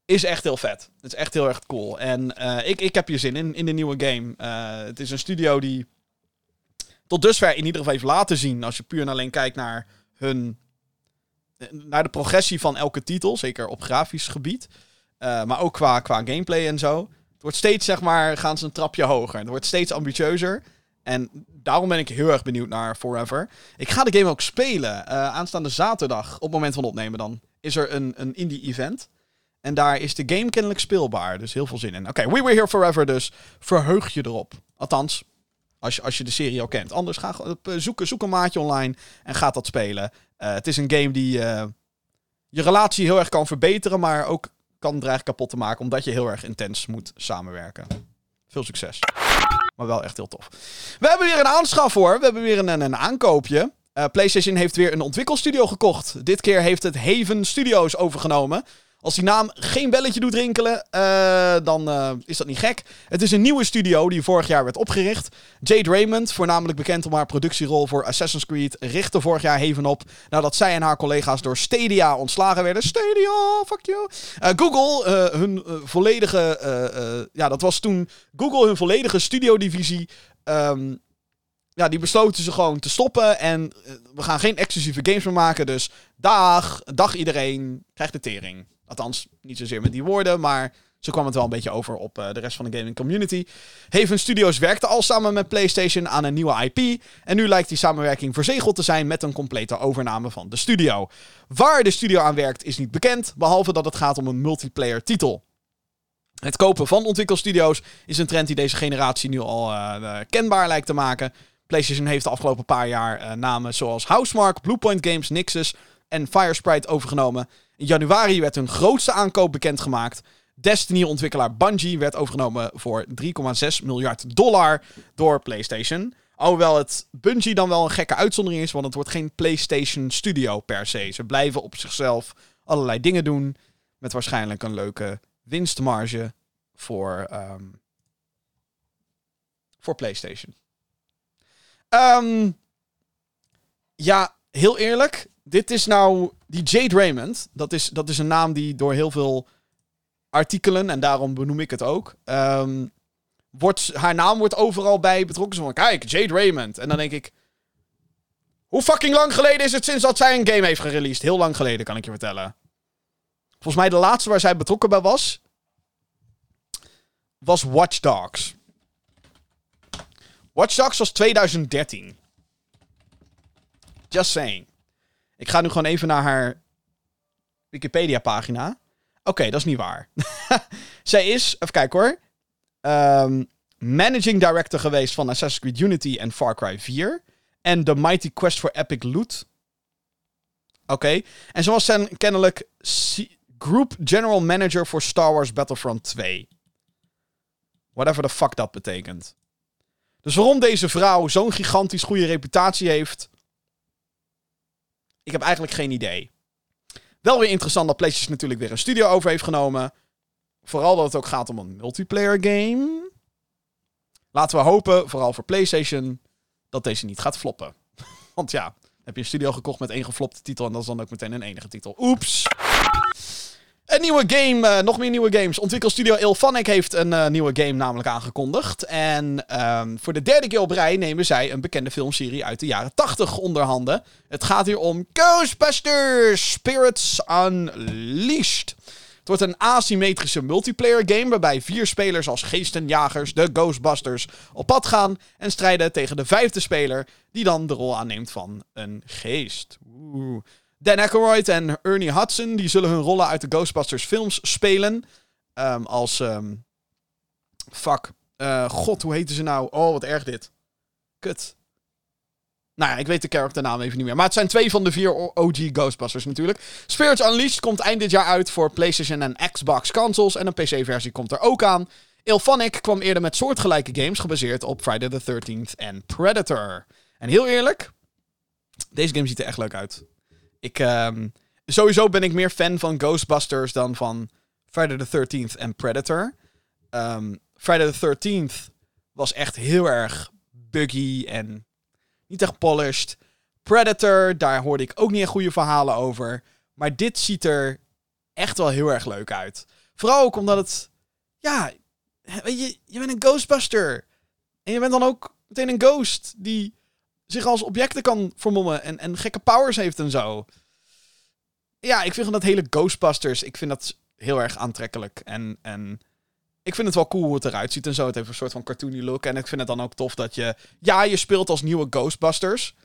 is echt heel vet. Het is echt heel erg cool. En uh, ik, ik heb hier zin in, in de nieuwe game. Het is een studio die tot dusver in ieder geval heeft laten zien. Als je puur en alleen kijkt naar hun. naar de progressie van elke titel. Zeker op grafisch gebied. Uh, maar ook qua, qua gameplay en zo. wordt steeds, zeg maar, gaan ze een trapje hoger. Het wordt steeds ambitieuzer. En daarom ben ik heel erg benieuwd naar Forever. Ik ga de game ook spelen. eh, aanstaande zaterdag, op het moment van opnemen dan, is er een, een indie-event. En daar is de game kennelijk speelbaar. Dus heel veel zin in. Oké, We Were Here Forever dus. Verheug je erop. Althans, als je, als je de serie al kent. Anders ga eh, zoek, zoek een maatje online en ga dat spelen. Eh, het is een game die eh, je relatie heel erg kan verbeteren, maar ook kan dreigen kapot te maken, omdat je heel erg intens moet samenwerken. Veel succes. Maar wel echt heel tof. We hebben weer een aanschaf hoor. We hebben weer een, een, aankoopje. Eh, PlayStation heeft weer een ontwikkelstudio gekocht. Dit keer heeft het Haven Studios overgenomen. Als die naam geen belletje doet rinkelen, eh, dan eh, is dat niet gek. Het is een nieuwe studio die vorig jaar werd opgericht. Jade Raymond, voornamelijk bekend om haar productierol voor Assassin's Creed, richtte vorig jaar Haven op nadat zij en haar collega's door Stadia ontslagen werden. Stadia, fuck you. Eh, Google, hun volledige, ja, dat was toen Google hun volledige studiodivisie. ehm ja, die besloten ze gewoon te stoppen. En we gaan geen exclusieve games meer maken. Dus dag, dag iedereen, krijgt de tering. Althans, niet zozeer met die woorden, maar zo kwam het wel een beetje over op eh, de rest van de gaming community. Haven Studios werkte al samen met PlayStation aan een nieuwe IP. En nu lijkt die samenwerking verzegeld te zijn met een complete overname van de studio. Waar de studio aan werkt is niet bekend, behalve dat het gaat om een multiplayer titel. Het kopen van ontwikkelstudio's is een trend die deze generatie nu al eh, eh, kenbaar lijkt te maken. PlayStation heeft de afgelopen paar jaar namen zoals Housemark, Bluepoint Games, Nixus en Firesprite overgenomen. In januari werd hun grootste aankoop bekendgemaakt. Destiny-ontwikkelaar Bungie werd overgenomen voor 3,6 miljard dollar door PlayStation. Alhoewel het Bungie dan wel een gekke uitzondering is, want het wordt geen PlayStation Studio per se. Ze blijven op zichzelf allerlei dingen doen, met waarschijnlijk een leuke winstmarge voor, ehm, voor PlayStation. Ehm, ja, heel eerlijk. Dit is nou. Die Jade Raymond. Dat is, dat is een naam die door heel veel artikelen. En daarom benoem ik het ook. ehm, wordt, haar naam wordt overal bij betrokken. Zo van: kijk, Jade Raymond. En dan denk ik. Hoe fucking lang geleden is het sinds dat zij een game heeft gereleased? Heel lang geleden, kan ik je vertellen. Volgens mij de laatste waar zij betrokken bij was. Was Watch Dogs. Watch Dogs was 2013. Just saying. Ik ga nu gewoon even naar haar Wikipedia-pagina. Oké, dat is niet waar. Zij is, even kijken hoor. ehm, managing director geweest van Assassin's Creed Unity en Far Cry 4. En The Mighty Quest for Epic Loot. Oké. En ze was dan kennelijk Group General Manager voor Star Wars Battlefront 2. Whatever the fuck dat betekent. Dus waarom deze vrouw zo'n gigantisch goede reputatie heeft. Ik heb eigenlijk geen idee. Wel weer interessant dat PlayStation natuurlijk weer een studio over heeft genomen. Vooral dat het ook gaat om een multiplayer game. Laten we hopen, vooral voor PlayStation, dat deze niet gaat floppen. Want ja, heb je een studio gekocht met één geflopte titel en dat is dan ook meteen een enige titel. Oeps. Een nieuwe game, eh, nog meer nieuwe games. Ontwikkelstudio Ilphonic heeft een eh, nieuwe game namelijk aangekondigd. En ehm, voor de derde keer op rij nemen zij een bekende filmserie uit de jaren 80 onder handen. Het gaat hier om Ghostbusters Spirits Unleashed. Het wordt een asymmetrische multiplayer game waarbij vier spelers als geestenjagers, de Ghostbusters, op pad gaan en strijden tegen de vijfde speler die dan de rol aanneemt van een geest. Oeh. Dan Aykroyd en Ernie Hudson die zullen hun rollen uit de Ghostbusters films spelen. Ehm, als. ehm, fuck. Eh, God, hoe heten ze nou? Oh, wat erg dit. Kut. Nou ja, ik weet de karakternaam even niet meer. Maar het zijn twee van de vier OG Ghostbusters natuurlijk. Spirits Unleashed komt eind dit jaar uit voor PlayStation en Xbox consoles. En een PC-versie komt er ook aan. Ilphonic kwam eerder met soortgelijke games gebaseerd op Friday the 13th en Predator. En heel eerlijk, deze game ziet er echt leuk uit. Ik, ehm, sowieso ben ik meer fan van Ghostbusters dan van Friday the 13th en Predator. Ehm, Friday the 13th was echt heel erg buggy en niet echt polished. Predator, daar hoorde ik ook niet echt goede verhalen over. Maar dit ziet er echt wel heel erg leuk uit. Vooral ook omdat het... Ja, je, je bent een Ghostbuster. En je bent dan ook meteen een ghost die zich als objecten kan vermommen en, en gekke powers heeft en zo. Ja, ik vind dat hele Ghostbusters, ik vind dat heel erg aantrekkelijk. En, en ik vind het wel cool hoe het eruit ziet en zo. Het heeft een soort van cartoony look. En ik vind het dan ook tof dat je... Ja, je speelt als nieuwe Ghostbusters.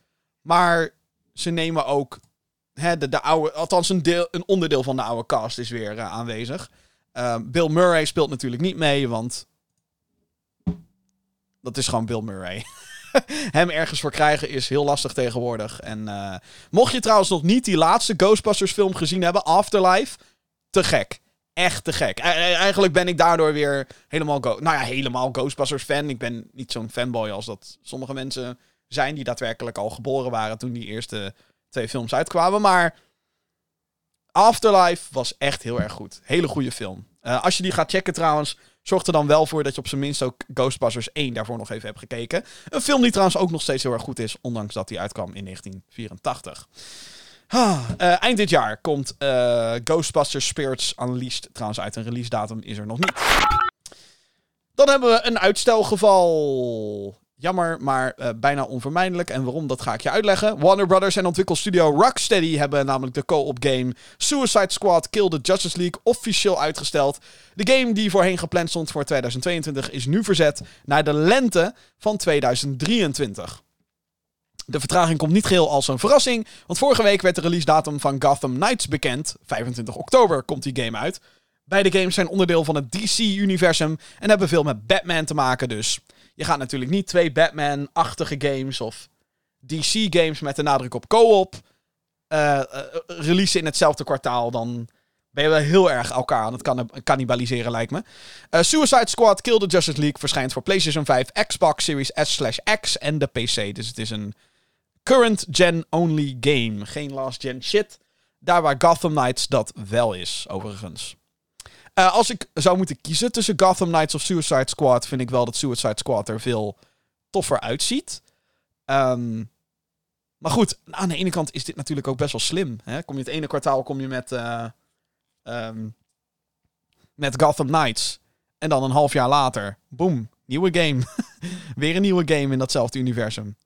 Maar ze nemen ook... Hè, de, de oude, althans, een, deel, een onderdeel van de oude cast is weer uh, aanwezig. Uh, Bill Murray speelt natuurlijk niet mee, want... Dat is gewoon Bill Murray. Hem ergens voor krijgen is heel lastig tegenwoordig. En uh, mocht je trouwens nog niet die laatste Ghostbusters film gezien hebben, Afterlife, te gek echt te gek. eigenlijk ben ik daardoor weer helemaal, go nou ja, helemaal Ghostbusters fan. Ik ben niet zo'n fanboy als dat sommige mensen zijn die daadwerkelijk al geboren waren toen die eerste twee films uitkwamen. Maar Afterlife was echt heel erg goed. Hele goede film. Uh, als je die gaat checken trouwens, zorg er dan wel voor dat je op zijn minst ook Ghostbusters 1 daarvoor nog even hebt gekeken. Een film die trouwens ook nog steeds heel erg goed is, ondanks dat die uitkwam in 1984. Ah, uh, eind dit jaar komt uh, Ghostbusters Spirits Unleashed trouwens uit. Een release datum is er nog niet. Dan hebben we een uitstelgeval. Jammer, maar uh, bijna onvermijdelijk. En waarom, dat ga ik je uitleggen. Warner Brothers en ontwikkelstudio Rocksteady hebben namelijk de co-op game Suicide Squad Kill the Justice League officieel uitgesteld. De game die voorheen gepland stond voor 2022 is nu verzet naar de lente van 2023. De vertraging komt niet geheel als een verrassing, want vorige week werd de release datum van Gotham Knights bekend. 25 oktober komt die game uit. Beide games zijn onderdeel van het DC-universum en hebben veel met Batman te maken, dus je gaat natuurlijk niet twee Batman-achtige games of DC-games met de nadruk op co-op uh, releasen in hetzelfde kwartaal. Dan ben je wel heel erg elkaar aan het cannibaliseren, lijkt me. Uh, Suicide Squad Kill the Justice League verschijnt voor PlayStation 5, Xbox Series S/X en de PC. Dus het is een current gen only game. Geen last gen shit. Daar waar Gotham Knights dat wel is, overigens. Uh, als ik zou moeten kiezen tussen Gotham Knights of Suicide Squad, vind ik wel dat Suicide Squad er veel toffer uitziet. Um, maar goed, aan de ene kant is dit natuurlijk ook best wel slim. Hè? Kom je het ene kwartaal kom je met, uh, um, met Gotham Knights. En dan een half jaar later, boom, nieuwe game. Weer een nieuwe game in datzelfde universum.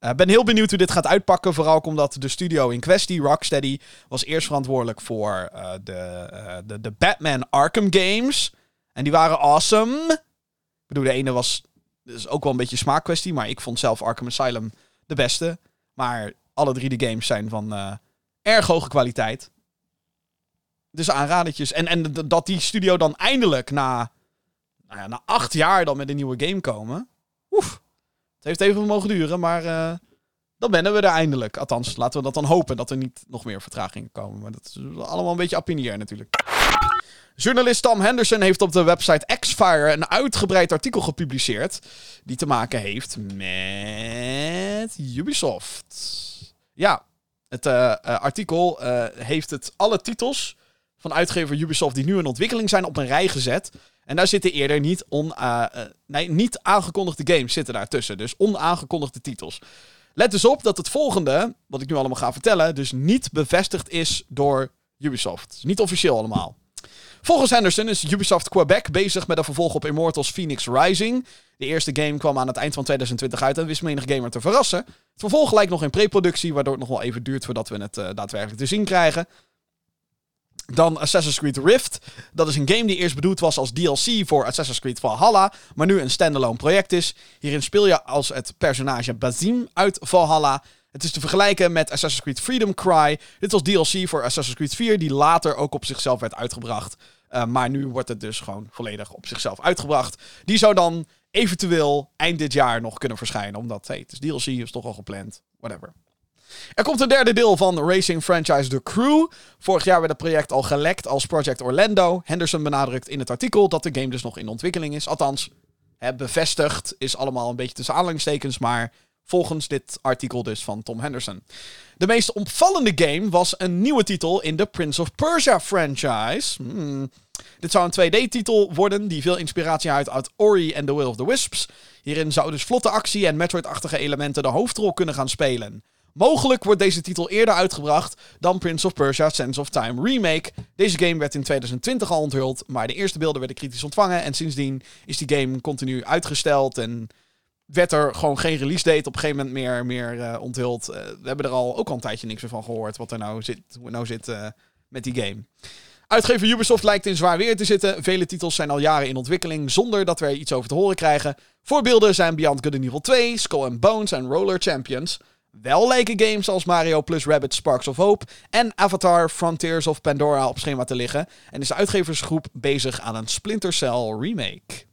Ik uh, ben heel benieuwd hoe dit gaat uitpakken. Vooral omdat de studio in kwestie, Rocksteady, was eerst verantwoordelijk voor uh, de, uh, de, de Batman Arkham games. En die waren awesome. Ik bedoel, de ene was dus ook wel een beetje smaakkwestie. Maar ik vond zelf Arkham Asylum de beste. Maar alle drie de games zijn van erg hoge kwaliteit. Dus aanradertjes. En, en dat die studio dan eindelijk na, nou ja, na acht jaar dan met een nieuwe game komen. Oef. Het heeft even mogen duren, maar uh, dan bennen we er eindelijk. Althans, laten we dat dan hopen dat er niet nog meer vertragingen komen. Maar dat is allemaal een beetje appinier natuurlijk. Journalist Tom Henderson heeft op de website Xfire een uitgebreid artikel gepubliceerd. Die te maken heeft met Ubisoft. Ja, het uh, artikel uh, heeft het alle titels van uitgever Ubisoft die nu in ontwikkeling zijn op een rij gezet. En daar zitten eerder niet, on, uh, uh, nee, niet aangekondigde games zitten daartussen. Dus onaangekondigde titels. Let dus op dat het volgende, wat ik nu allemaal ga vertellen, dus niet bevestigd is door Ubisoft. Niet officieel allemaal. Volgens Henderson is Ubisoft Quebec bezig met een vervolg op Immortals Phoenix Rising. De eerste game kwam aan het eind van 2020 uit en wist menig gamer te verrassen. Het vervolg lijkt nog in pre-productie, waardoor het nog wel even duurt voordat we het uh, daadwerkelijk te zien krijgen. Dan Assassin's Creed Rift. Dat is een game die eerst bedoeld was als DLC voor Assassin's Creed Valhalla, maar nu een standalone project is. Hierin speel je als het personage Bazim uit Valhalla. Het is te vergelijken met Assassin's Creed Freedom Cry. Dit was DLC voor Assassin's Creed 4, die later ook op zichzelf werd uitgebracht. Uh, maar nu wordt het dus gewoon volledig op zichzelf uitgebracht. Die zou dan eventueel eind dit jaar nog kunnen verschijnen, omdat hey, het DLC, is toch al gepland. Whatever. Er komt een derde deel van racing franchise The Crew. Vorig jaar werd het project al gelekt als Project Orlando. Henderson benadrukt in het artikel dat de game dus nog in ontwikkeling is. Althans, bevestigd is allemaal een beetje tussen aanhalingstekens, maar volgens dit artikel dus van Tom Henderson. De meest opvallende game was een nieuwe titel in de Prince of Persia franchise. Hmm. Dit zou een 2D-titel worden die veel inspiratie uit uit Ori and the Will of the Wisps. Hierin zouden dus vlotte actie en Metroid-achtige elementen de hoofdrol kunnen gaan spelen. Mogelijk wordt deze titel eerder uitgebracht dan Prince of Persia Sense of Time Remake. Deze game werd in 2020 al onthuld, maar de eerste beelden werden kritisch ontvangen. En sindsdien is die game continu uitgesteld en werd er gewoon geen release date op een gegeven moment meer, meer uh, onthuld. Uh, we hebben er al ook al een tijdje niks meer van gehoord wat er nou zit, hoe nou zit uh, met die game. Uitgever Ubisoft lijkt in zwaar weer te zitten. Vele titels zijn al jaren in ontwikkeling zonder dat we er iets over te horen krijgen. Voorbeelden zijn Beyond Good and Evil 2, Skull and Bones en Roller Champions. Wel lijken games als Mario plus Rabbit Sparks of Hope en Avatar Frontiers of Pandora op schema te liggen. En is de uitgeversgroep bezig aan een Splinter Cell remake.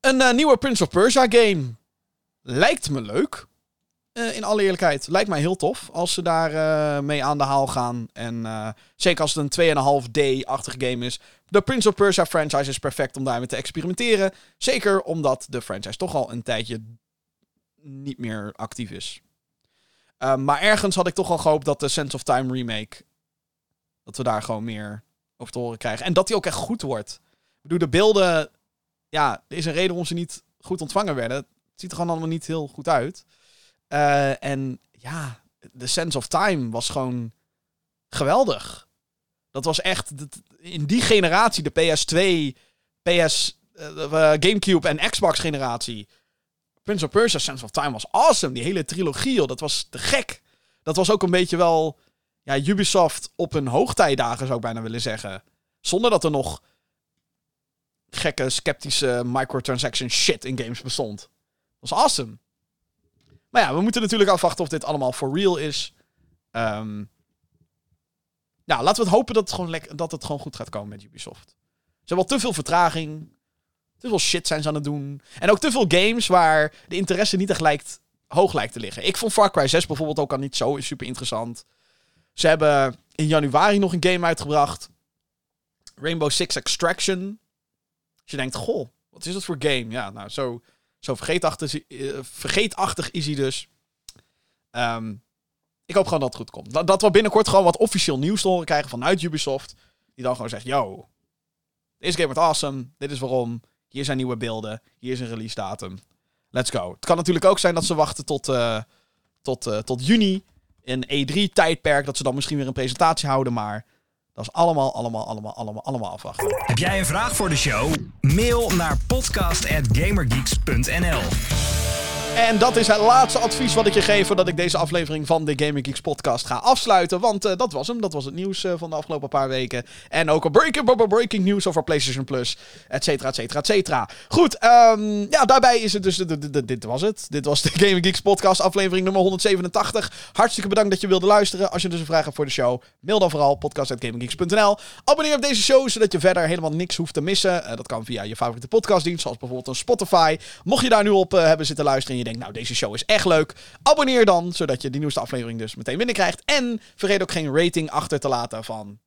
Een eh, nieuwe Prince of Persia game. Lijkt me leuk. Eh, in alle eerlijkheid. Lijkt mij heel tof als ze daar eh, mee aan de haal gaan. En zeker als het een 2,5D-achtige game is. De Prince of Persia franchise is perfect om daarmee te experimenteren. Zeker omdat de franchise toch al een tijdje niet meer actief is. maar ergens had ik toch al gehoopt dat de Sense of Time remake. Dat we daar gewoon meer over te horen krijgen. En dat die ook echt goed wordt. Ik bedoel, de beelden. Ja, er is een reden waarom ze niet goed ontvangen werden. Het ziet er gewoon allemaal niet heel goed uit. Uh, en ja, de sense of time was gewoon geweldig. Dat was echt in die generatie, de PS2, PS, uh, GameCube en Xbox generatie. Prince of Persia Sense of Time was awesome. Die hele trilogie, dat was te gek. Dat was ook een beetje wel ja, Ubisoft op hun hoogtijdagen, zou ik bijna willen zeggen. Zonder dat er nog gekke, sceptische microtransaction shit in games bestond. Dat was awesome. Maar ja, we moeten natuurlijk afwachten of dit allemaal for real is. Um, ja, laten we het hopen dat het, gewoon dat het gewoon goed gaat komen met Ubisoft. Ze hebben al te veel vertraging. Te veel shit zijn ze aan het doen. En ook te veel games waar de interesse niet echt lijkt, hoog lijkt te liggen. Ik vond Far Cry 6 bijvoorbeeld ook al niet zo super interessant. Ze hebben in januari nog een game uitgebracht. Rainbow Six Extraction. Als je denkt, goh, wat is dat voor game? Ja, nou, zo zo vergeetachtig, uh, vergeetachtig is hij dus. Um, ik hoop gewoon dat het goed komt. Dat, dat we binnenkort gewoon wat officieel nieuws te horen krijgen vanuit Ubisoft. Die dan gewoon zegt, yo, deze game wordt awesome. Dit is waarom. Hier zijn nieuwe beelden. Hier is een release datum. Let's go. Het kan natuurlijk ook zijn dat ze wachten tot, uh, tot, uh, tot juni. Een E3-tijdperk. Dat ze dan misschien weer een presentatie houden. Maar dat is allemaal, allemaal, allemaal, allemaal, allemaal afwachten. Heb jij een vraag voor de show? Mail naar podcast.gamergeeks.nl en dat is het laatste advies wat ik je geef voordat ik deze aflevering van de Gaming Geeks podcast ga afsluiten. Want uh, dat was hem. Dat was het nieuws uh, van de afgelopen paar weken. En ook een breaking, breaking news over PlayStation Plus. Et cetera, et cetera, et cetera. Goed, um, ja, daarbij is het dus... Dit was het. Dit was de Gaming Geeks podcast aflevering nummer 187. Hartstikke bedankt dat je wilde luisteren. Als je dus een vraag hebt voor de show, mail dan vooral podcast.gaminggeeks.nl. Abonneer op deze show, zodat je verder helemaal niks hoeft te missen. Uh, dat kan via je favoriete podcastdienst, zoals bijvoorbeeld een Spotify. Mocht je daar nu op hebben zitten luisteren denkt, nou, deze show is echt leuk. Abonneer dan, zodat je die nieuwste aflevering dus meteen binnenkrijgt. En vergeet ook geen rating achter te laten van...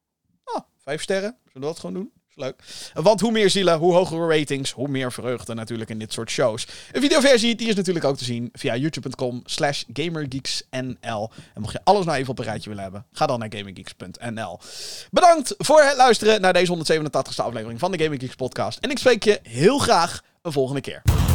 Oh, vijf sterren. Zullen we dat gewoon doen? leuk. Want hoe meer zielen, hoe hogere ratings, hoe meer vreugde natuurlijk in dit soort shows. Een videoversie, die is natuurlijk ook te zien via youtube.com slash gamergeeksnl. En mocht je alles nou even op een rijtje willen hebben, ga dan naar gamergeeks.nl. Bedankt voor het luisteren naar deze 187e aflevering van de Gaming Geeks podcast. En ik spreek je heel graag een volgende keer.